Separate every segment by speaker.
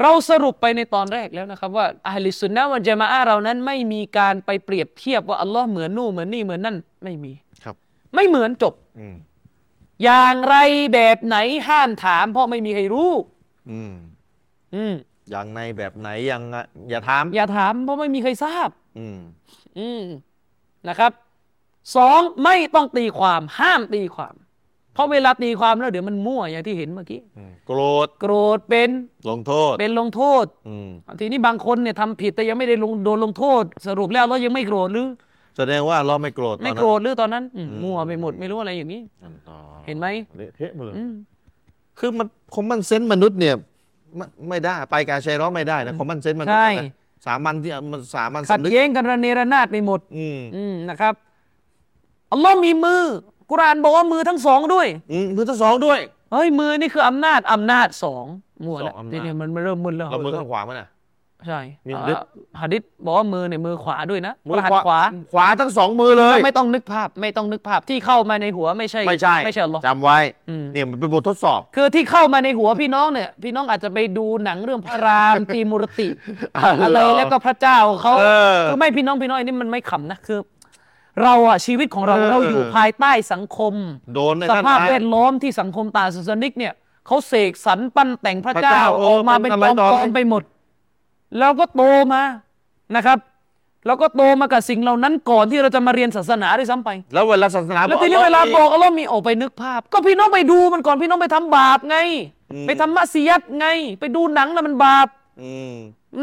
Speaker 1: เราสรุปไปในตอนแรกแล้วนะครับ ว่าอะลิสุนนะวันจามาอะเรานั้นไม่มีการไปเปรียบเทียบว่าอัลลอฮ์เหมือนนู่นเหมือนนี่เหมือนนั่นไม่มี
Speaker 2: ครับ
Speaker 1: ไม่เหมือนจบ
Speaker 2: อืม
Speaker 1: อย่างไรแบบไหนห้ามถาม เพราะไม่มีใครรู้
Speaker 2: อืม
Speaker 1: อืม
Speaker 2: อย่างในแบบไหนยังอะอย่าถาม
Speaker 1: อย่าถาม เพราะไม่มีใครทราบ
Speaker 2: อืม
Speaker 1: อืมนะครับสองไม่ต้องตีความ ห้ามตีความ เพราะเวลาตีความแล้วเดี๋ยวมันมั่วอย่างที่เห็นเมื่อกี้
Speaker 2: อืมโกรธ
Speaker 1: โกรธเป็น
Speaker 2: ลงโทษ
Speaker 1: เป็นลงโทษ
Speaker 2: อืม
Speaker 1: ทีนี้บางคนเนี่ยทำผิดแต่ยังไม่ได้ลงโดนลงโทษ สรุปแล้วเรายังไม่โกรธหรือ
Speaker 2: แสดงว่าเราไม่โกรธ
Speaker 1: ไม่
Speaker 2: ตอนนั้น
Speaker 1: โกรธหรือตอนนั้นอืมมั่วไปหมดไม่รู้อะไรอย่างนี้
Speaker 2: อ๋อ
Speaker 1: เห็นไหม
Speaker 2: เละเทะหมดเลย
Speaker 1: อืม
Speaker 2: คือมันคอมมันเซนต์มนุษย์เนี่ยไม่ไม่ได้ไปการใช้ร้อไม่ได้นะคอมมันเซนต์มนุษย์
Speaker 1: ใช่
Speaker 2: นะสามัญที่มันสามัญ
Speaker 1: ขัด
Speaker 2: สำนึก
Speaker 1: แย้งกันระเนระนาดไปหมด
Speaker 2: อืม
Speaker 1: อืมนะครับอัลลอฮ์มีมือ กุรอานบอกว่ามือทั้งสองด้วย
Speaker 2: อืมมือทั้งสองด้วย
Speaker 1: เฮ้ยมือนี่คืออำนาจอำนาจสองมั่วแล้ว
Speaker 2: สองอำนาจ
Speaker 1: ทีนี้มันมันเริ่มมึนแล้ว
Speaker 2: เรามือข้างขวามั้ยน่ะ
Speaker 1: ใช่
Speaker 2: มี
Speaker 1: อ่า
Speaker 2: หรือ
Speaker 1: หะดิษบอกว่ามือเนี่ยมือขวาด้วยนะ
Speaker 2: มือ
Speaker 1: ประหัต
Speaker 2: ขวา
Speaker 1: ขวา
Speaker 2: ขวาทั้งสองมือเลย
Speaker 1: ไม่ต้องนึกภาพไม่ต้องนึกภาพที่เข้ามาในหัวไม่ใช่
Speaker 2: ไม่ใช่
Speaker 1: ไม่ใช่อัลลอฮ์
Speaker 2: จำไว้
Speaker 1: อืม
Speaker 2: เนี่ยมันเป็นบททดสอบ
Speaker 1: คือที่เข้ามาในหัวพี่น้องเนี่ย พี่น้องอาจจะไปดูหนังเรื่องพระราม ตีมุรติ อะไรแล้วก็พระเจ้าเขา
Speaker 2: เออ
Speaker 1: คือไม่พี่น้องพี่น้องอันนี้มันไม่ขำนะคือ เราอะชีวิตของเรา
Speaker 2: เออ
Speaker 1: เราอยู่ภายใต้สังคม
Speaker 2: โดนใน
Speaker 1: ส
Speaker 2: ท่าน
Speaker 1: ภาพ
Speaker 2: อะ
Speaker 1: แวดล้อมที่สังคมตาศาสนิกเนี่ยเขาเสกสรรปั้นแต่งพระ
Speaker 2: พระ
Speaker 1: เจ้า
Speaker 2: เจ้าเออ
Speaker 1: ออกมาเป็น
Speaker 2: อะไร
Speaker 1: กอง
Speaker 2: ต่อก
Speaker 1: องไปหมด แล้วก็โตมานะครับแล้วก็โตมากับสิ่งเหล่านั้นก่อนที่เราจะมาเรียนศาสนาด้วยซ้ำไป
Speaker 2: แล้วเวลาศาสนา
Speaker 1: แล้วทีนี้เวลาบอกอัลลอฮ์มีออกไปนึกภาพ ก็พี่น้องไปดูมันก่อนพี่น้องไปทำบาปไงไปทำมัสยิดไง ไปดูหนังแล้วมันบาป
Speaker 2: อืม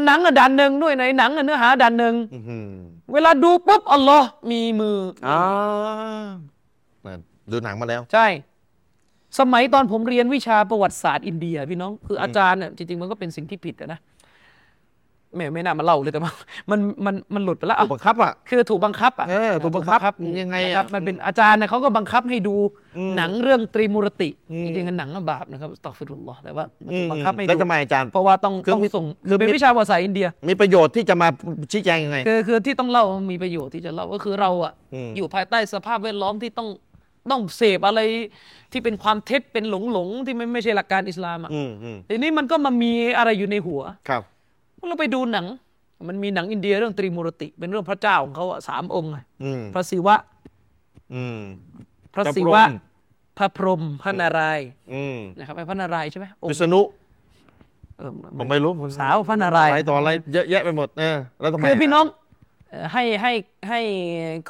Speaker 1: หนังอะด่านหนึ่งด้วยในหนังอะเนื้อหาด่านหนึ่ง
Speaker 2: อื้อหือ
Speaker 1: เวลาดูปุ๊บอัลลอฮ์มีมืออ
Speaker 2: อ่านั่นดูหนังมาแล้ว
Speaker 1: ใช่ สมัยตอนผมเรียนวิชาประวัติศาสตร์อินเดียพี่น้อง คืออาจารย์เนี่ยจริงๆมันก็เป็นสิ่งที่ผิดอะนะ ไม่ไม่น่ามาเล่าเลยแต่ว่ามันมันมันหลุดไปแล้ว
Speaker 2: ถู
Speaker 1: อะ
Speaker 2: กบังคับอะ
Speaker 1: คือถูกบังคับอะ
Speaker 2: เออถูกบังคับยังไงอะ
Speaker 1: นะครับมันเป็นอาจารย์เนี่ยเขาก็บังคับให้ดู
Speaker 2: อืม
Speaker 1: หนังเรื่องตรีมุรติ
Speaker 2: อืม
Speaker 1: จริงๆหนังก็บาปนะครับตักฟิรุลลอฮ์แต่ว่ามัน
Speaker 2: อื
Speaker 1: ถู
Speaker 2: ม
Speaker 1: กบังคับให้
Speaker 2: แล้ว
Speaker 1: ดู
Speaker 2: ทำไมอาจารย์
Speaker 1: เพราะว่าต้อง
Speaker 2: คือ
Speaker 1: ต้อง
Speaker 2: มี
Speaker 1: ส่ง
Speaker 2: คือ
Speaker 1: เป็น
Speaker 2: มี
Speaker 1: วิชาภาษาอินเดีย
Speaker 2: มีประโยชน์ที่จะมาชี้แจงยังไง
Speaker 1: คือคือที่ต้องเล่ามีประโยชน์ที่จะเล่าก็คือเราอะ
Speaker 2: อืม
Speaker 1: อยู่ภายใต้สภาพแวดล้อมที่ต้องต้องเสพอะไรที่เป็นความเท็จเป็นหลงหลงๆที่ไม่ไม่ใช่หลักการอิสลามอะ
Speaker 2: อืมอืม
Speaker 1: ทีนี้มันก็มามีอะไรอยู่ในหัว
Speaker 2: ครับ
Speaker 1: เราไปดูหนัง มันมีหนังอินเดียเรื่องตรีมุรติ เป็นเรื่องพระเจ้าของเขาอะสามองค์อะ
Speaker 2: อืม
Speaker 1: พระศิวะ
Speaker 2: อืม
Speaker 1: พระ
Speaker 2: พระ
Speaker 1: ศิ
Speaker 2: พรหม
Speaker 1: วะ พระพรหมพระนารายณ์
Speaker 2: อืม
Speaker 1: นะครับไอ้พระนารายณ์ใช่ไหมอง
Speaker 2: วิ
Speaker 1: ค์
Speaker 2: ษณุ
Speaker 1: เออ
Speaker 2: ผมไม่รู้ผม
Speaker 1: สาวพระนารายณ์
Speaker 2: อะไรต่ออะไรเยอะแยะไปหมดเออแล้วทำไม
Speaker 1: คือพี่น้องเอ่อให้ให้ให้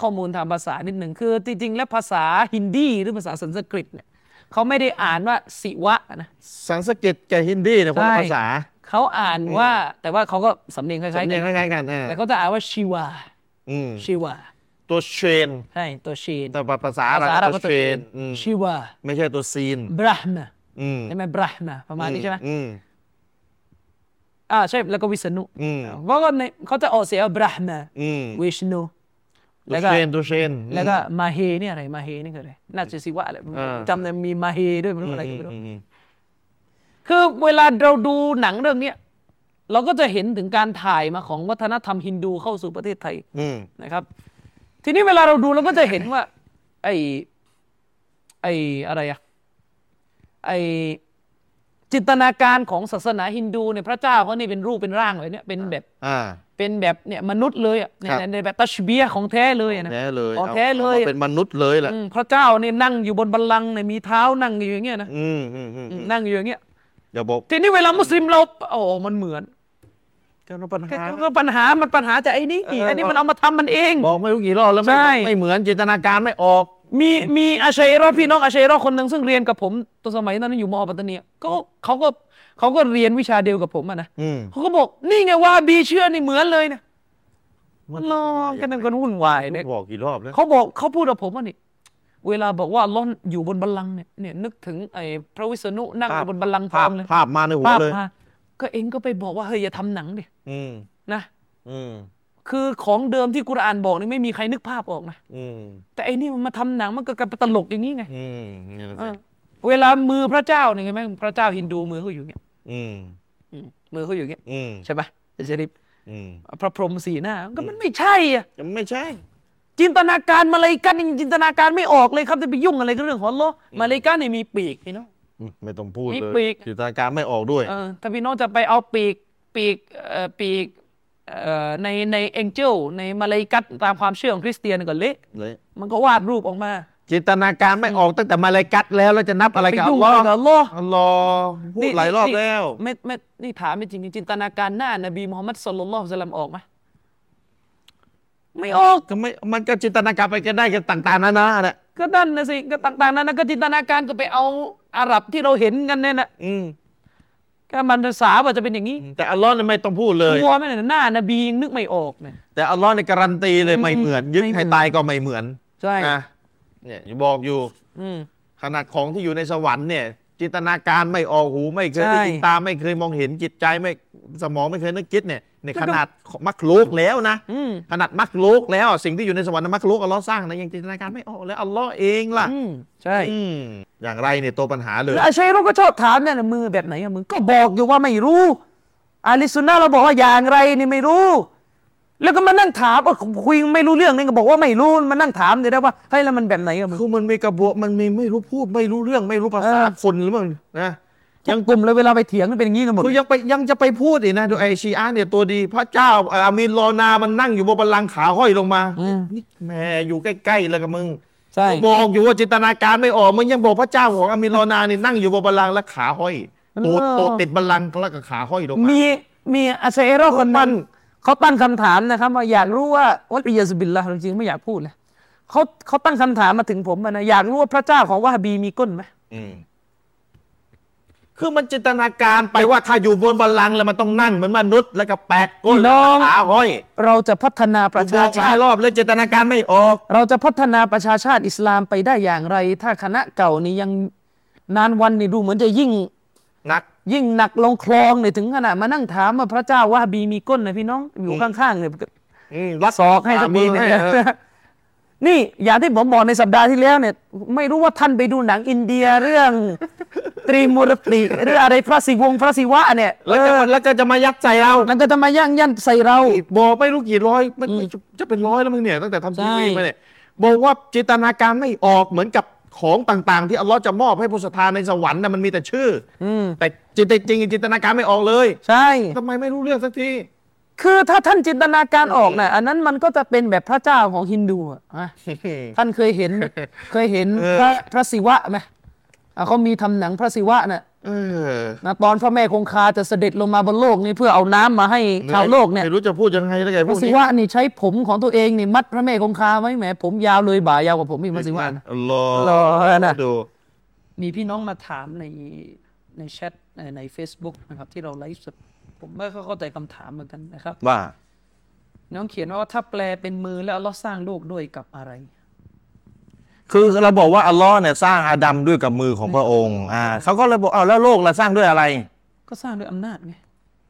Speaker 1: ข้อมูลทางภาษานิดหนึ่งคือ จริง ๆ แล้วภาษาฮินดีหรือภาษาสันสกฤตเนี่ยเขาไม่ได้อ่านว่าสิวะนะ
Speaker 2: สันสกฤตกับฮินดีเนี่ยคนละ
Speaker 1: ใช่
Speaker 2: ภาษา
Speaker 1: เขาอ่านว่า แต่ว่าเขาก็สำเนียงคล้าย
Speaker 2: สำ
Speaker 1: ๆ
Speaker 2: เนี
Speaker 1: กั
Speaker 2: ยง
Speaker 1: น
Speaker 2: คล้ายๆกันเออ
Speaker 1: แต่เขาจะอ่านว่าชิวา
Speaker 2: อืม
Speaker 1: ชิวา
Speaker 2: ตัวเชน
Speaker 1: ใช่ตัวชีน
Speaker 2: แต่ภาษา
Speaker 1: ภาษาอาหรับ
Speaker 2: ตั
Speaker 1: ก็
Speaker 2: ว
Speaker 1: ตัว
Speaker 2: เช
Speaker 1: ชี
Speaker 2: น
Speaker 1: น
Speaker 2: อืม
Speaker 1: ชิวา
Speaker 2: ไม่ใช่ตัวซีน
Speaker 1: บราหมะ
Speaker 2: อืม
Speaker 1: ใช่ไหมบราหมะประมาณนี้ใช่ไหม
Speaker 2: อืม
Speaker 1: อ่าใช่แล้วก็วิษณุ
Speaker 2: อืม
Speaker 1: เพราะว่าในเขาจะออกเสียงว่าบราหมะ
Speaker 2: อืม
Speaker 1: วิชนุ
Speaker 2: ตั
Speaker 1: แล้ว
Speaker 2: ว
Speaker 1: ก็
Speaker 2: เชนตัวเชน
Speaker 1: แล้วก็มาเฮนี่อะไรมาเฮนี่คืออะไรน่าจะสิวะอะไร
Speaker 2: เออ
Speaker 1: จำได้มีมาเฮด้วยไม่รู้
Speaker 2: อืม
Speaker 1: อะไรก็ไม่รู้
Speaker 2: อืมอืม
Speaker 1: คือเวลาเราดูหนังเรื่องเนี้ยเราก็จะเห็นถึงการถ่ายมาของวัฒนธรรมฮินดูเข้าสู่ประเทศไทย
Speaker 2: อืม
Speaker 1: นะครับ ทีนี้เวลาเราดูเราก็จะเห็นว่า ไอ้ไอ้อะไรอะไอ้จินตนาการของศาสนาฮินดูเนี่ยพระเจ้าเขานี่เป็นรูปเป็นร่างเลยเนี่ยเป็นแบบ
Speaker 2: อ่า
Speaker 1: เป็นแบบเนี่ยมนุษย์เลยอะใน
Speaker 2: ครับ
Speaker 1: ในในแบบตัชเบียของแท้เลยอะนะ
Speaker 2: แท้เลย
Speaker 1: ของ
Speaker 2: อา
Speaker 1: แท้เลย
Speaker 2: อามาเป็นมนุษย์เลยแหละ
Speaker 1: อืมพระเจ้าเนี่ยนั่งอยู่บนบัลลังก์เนี่ยมีเท้านั่งอยู่อย่างเงี้ยนะ
Speaker 2: อืมอืมอืม
Speaker 1: อืมนั่งอยู่อย่างเงี้ย
Speaker 2: อย่าบอก
Speaker 1: ทีนี้เวลามุสลิมเราโอ้มันเหมือน
Speaker 2: แค่นั้นปัญหา
Speaker 1: ก็ปัญหามันปัญหาจากไอ้นี่
Speaker 2: เออ
Speaker 1: ไอ้นี่มันเอามาทำมันเอง
Speaker 2: บอกไม่รู้กี่รอบแล้วไม่
Speaker 1: ใช่
Speaker 2: ไม่เหมือนจินตนาการไม่ออก
Speaker 1: มีมีอาชัยรอพี่น้องอาชัยรอคนหนึ่งซึ่งเรียนกับผมตัวสมัยนั้นอยู่มอปัตตานีก็เขาก็เขาก็เรียนวิชาเดียวกับผมอะนะ
Speaker 2: อืม
Speaker 1: เขาก็บอกนี่ไงว่าบีเชื่อนี่เหมือนเลยนะ
Speaker 2: มัน
Speaker 1: ลองกันนั่นกันวุ่นวายเนี่ย
Speaker 2: บอกกี่รอบแล้ว
Speaker 1: เขาบอกเขาพูดกับผมว่านี่ เวลาบอกว่าอัลล้อนอยู่บนบัลลังก์เนี่ยเนี่ยนึกถึงไอ้พระวิษณุนั่งอยู่บนบัลลังก์ท
Speaker 2: ภา
Speaker 1: อ
Speaker 2: พ
Speaker 1: งเลย
Speaker 2: ภาพมาในหัว
Speaker 1: ภาพ
Speaker 2: เลย
Speaker 1: มาก็เองก็ไปบอกว่าเฮ้ยอย่าทำหนังดิ
Speaker 2: อืม
Speaker 1: นะ
Speaker 2: อืม
Speaker 1: คือของเดิมที่กุรอานบอกนี่ไม่มีใครนึกภาพออกนะ
Speaker 2: อืม
Speaker 1: แต่ไอ้นี่มันมาทำหนังมันก็กลายเป็นตลกอย่างนี้ไง
Speaker 2: อืมนี่นะ
Speaker 1: เอ
Speaker 2: สิ
Speaker 1: อเวลามือพระเจ้าเนี่ยเห็นไหมพระเจ้าฮินดูมือเขาอยู่อย่างเงี้ย
Speaker 2: อืม
Speaker 1: อืมมือเขาอยู่อย่างเงี้ย
Speaker 2: อืม
Speaker 1: ใช่ไหมเจริบ
Speaker 2: อืม
Speaker 1: พระพรหมสีหน้าก็มันไม่ใช่อะ
Speaker 2: ยังไม่ใช่
Speaker 1: จินตนาการมาเลยกันยังจินตนาการไม่ออกเลยครับจะไปยุ่งอะไรกับเรื่องของอัลลอฮ์มาเลยกันเนี่ยมีปีกพี่น้อง
Speaker 2: อืมไม่ต้องพูด
Speaker 1: มี
Speaker 2: เลย
Speaker 1: ปีก
Speaker 2: จินตนาการไม่ออกด้วย
Speaker 1: เออถ้าพี่น้องจะไปเอาปีกปีกเอ่อปีกเอ่อในในเอ็งเจลในมาลายิกัตตามความเชื่อของคริสเตียนก็เละ
Speaker 2: เลย
Speaker 1: มันก็วาดรูปออกมา
Speaker 2: จินตนาการไม่ออกตั้งแต่มาลายกัดแล้วแล้วจะนับอะไร
Speaker 1: ไป
Speaker 2: กับ
Speaker 1: ยุ่
Speaker 2: อั
Speaker 1: ง
Speaker 2: ลลอ
Speaker 1: อะไร
Speaker 2: ฮ์
Speaker 1: กับอัลลอฮ์
Speaker 2: อัลลอฮ์พูดหลายรอบแล้ว
Speaker 1: ไม่ไม่นี่ถามไม่จริงๆจินตนาการหน้า นบีมุฮัมมัดสุลลัลลอฮุอะลัยฮิวะซัลลัมออกไหม ไม่ออก
Speaker 2: ก็ไม่มันก็จินตนาการไปกันได้กันต่างๆนานาแหละ
Speaker 1: ก็นั่นนะสิก็ต่างๆนั้นนะก็จินตนาการก็ไปเอาอาหรับที่เราเห็นกันเนี่ยนะ
Speaker 2: อืม
Speaker 1: ก็มันภาษาว่าจะเป็นอย่างนี้
Speaker 2: แต่อัลลอฮ์เนี่ยไม่ต้องพูดเลย
Speaker 1: กลัวไหมเนี่ยหน้านบียังนึกไม่ออกเนี่ย
Speaker 2: แต่อัลลอฮ์เนี่ยการันตีเลยไม่เหมือน ยึด
Speaker 1: ไม่เหมือน
Speaker 2: ให้ตายก็ไม่เหมือน
Speaker 1: ใช่
Speaker 2: นะเนี่ยบอกอยู่
Speaker 1: อืม
Speaker 2: ขนาดของที่อยู่ในสวรรค์เนี่ย จินตนาการไม่ออกหูไม่เคย
Speaker 1: ใช่
Speaker 2: ได้ยินตาไม่เคยมองเห็นจิตใจไม่สมองไม่เคยนึกคิดเนี่ยในขนาดของมักลุกแล้วนะ
Speaker 1: อืม
Speaker 2: ขนาดมักลุกแล้วสิ่งที่อยู่ในสวรรค์นะมักลุกอัลลอฮ์สร้างนะยังจินตนาการไม่ออกแล้วอัลลอฮ์เองล่ะ
Speaker 1: อืมใช่
Speaker 2: อืมอย่างไรเนี่ยตัวปัญหาเลย
Speaker 1: แล้วอาชัยเราก็ชอบถามเนี่ยนะมือแบบไหนอะมือก็บอกอยู่ว่าไม่รู้อาลิสุนนะเราบอกว่าอย่างไรนี่ไม่รู้ แล้วก็มานั่งถามเออคุยไม่รู้เรื่องนี่ก็บอกว่าไม่รู้มานั่งถามเดี๋ยวได้ว่าเฮ้ยแล้วมันแบบไหนอะมึง
Speaker 2: คือมันมีกระบวนมันมีไม่รู้พูดไม่รู้เรื่องไม่รู้ภาษา
Speaker 1: เออ
Speaker 2: คนหรือมั้งนะ
Speaker 1: ยังกลุ่มเลยเวลาไปเถียงนี่เป็นอย่างนี้กันหมด
Speaker 2: คือยังไปยังจะไปพูดอีกนะดูไอชีอาเนี่ยตัวดีพระเจ้าเอ่ออามีนรอนามันนั่งอยู่บนบัลลังก์ขาห้อยลงมา
Speaker 1: อืม
Speaker 2: นี่แหม่อยู่ใกล้ๆแล้วกับมึง
Speaker 1: ใช่
Speaker 2: บอกอยู่ว่าจินตนาการไม่ออกมึงยังบอกพระเจ้าของอามีนรอนานี่นั่งอยู่บนบัลลังก์แล้วขาห้อยตัวตัวติดบัลลังก์แล้วก็ขาห้อยลงมา
Speaker 1: มีมีอาชัยเราคนนั้น เขาตั้งคำถามนะครับ ว่าอยากรู้ว่าวัลอิยาซุบิลละจริงๆไม่อยากพูดเลยเขาเขาตั้งคำถามมาถึงผมอะนะอยากรู้ว่าพระเจ้าของวะฮาบีมีก้นไหม
Speaker 2: อืมคือมันจินตนาการไปว่าถ้าอยู่บนบัลลังก์แล้วมันต้องนั่งเหมือนมนุษย์แล้วก็แปะก้น
Speaker 1: น้อง
Speaker 2: ขาห้อย
Speaker 1: เราจะพัฒนาประ
Speaker 2: บ
Speaker 1: ชา
Speaker 2: อกห
Speaker 1: ชา
Speaker 2: ลาย
Speaker 1: ติ
Speaker 2: รอบเลยจินตนาการไม่ออก
Speaker 1: เราจะพัฒนาประชาชาติอิสลามไปได้อย่างไร ถ้าคณะเก่านี้ยังนานวันนี่ดูเหมือนจะยิ่ง
Speaker 2: นัก
Speaker 1: ยิ่งหนักลงคลองเนี่ยถึงขนาดมานั่งถามว่าพระเจ้าว่าบีมีก้นนะพี่น้องอยู่ข้างๆเนี่ย
Speaker 2: อืมรัด
Speaker 1: ศอกให้สักที
Speaker 2: ฝ่ามือ
Speaker 1: เนี่ย
Speaker 2: ให้เออ
Speaker 1: นี่อย่างที่ผมบอกในสัปดาห์ที่แล้วเนี่ย ไม่รู้ว่าท่านไปดูหนังอินเดียเรื่อง ตรีมูรติหรืออะไรพระศิวงศ์พระศิวะเนี่ย
Speaker 2: แล้วจะแล้วก็จะมายัดใจเรา
Speaker 1: มันก็จะมาย่างยันใส่เรา
Speaker 2: บอกไม่รู้กี่ร้อยมันจะเป็นร้อยแล้วมึงเนี่ยตั้งแต่ทำทีวี
Speaker 1: ใช่
Speaker 2: มาเนี่ยบอกว่าจินตนาการไม่ออกเหมือนกับ ของต่างๆ ที่อัลลอฮ์จะมอบให้ผู้ศรัทธาในสวรรค์น่ะมันมีแต่ชื่อ
Speaker 1: อืม
Speaker 2: แต่จิตจริงๆจินตนาการไม่ออกเลย
Speaker 1: ใช่
Speaker 2: ทำไมไม่รู้เรื่องสักที
Speaker 1: คือถ้าท่านจินตนาการออกนะอันนั้นมันก็จะเป็นแบบพระเจ้าของฮินดูอะอะท่านเคยเห็น เคยเห็น
Speaker 2: เออ
Speaker 1: พระพระศิวะไหมอะเขามีทำหนังพระศิวะน่ะ
Speaker 2: เออ
Speaker 1: นะตอนพระแม่คงคาจะเสด็จลงมาบนโลกนี้เพื่อเอาน้ำมาให้ชาวโลกเนี่ย
Speaker 2: ไม่รู้จะพูดยังไงแล้วไง
Speaker 1: พ
Speaker 2: พว
Speaker 1: ระ
Speaker 2: ก
Speaker 1: ศิ
Speaker 2: นี้
Speaker 1: วะนี่ใช้ผมของตัวเองนี่มัดพระแม่คงคาไว้แหมผมยาวเลยบ่ายาวกว่าผมอีกพระศิวะนะ
Speaker 2: อัลลอฮ์
Speaker 1: รอนะ
Speaker 2: ดู
Speaker 1: มีพี่น้องมาถามในในแชทในใน Facebook นะครับที่เราไลฟ์สดผมไม่เข้าใจคำถามเหมือนกันนะครับ
Speaker 2: ว่า
Speaker 1: น้องเขียนว่าถ้าแปลเป็นมือแล้วอัลเลอฮ์สร้างโลกด้วยกับอะไร
Speaker 2: คือเราบอกว่าอัลลอฮ์เนี่ยสร้างอาดัมด้วยกับมือของพระองค์อ่าเขาก็เลยบอกเอาแล้วโลกเราสร้างด้วยอะไร
Speaker 1: ก็สร้างด้วยอำนาจไง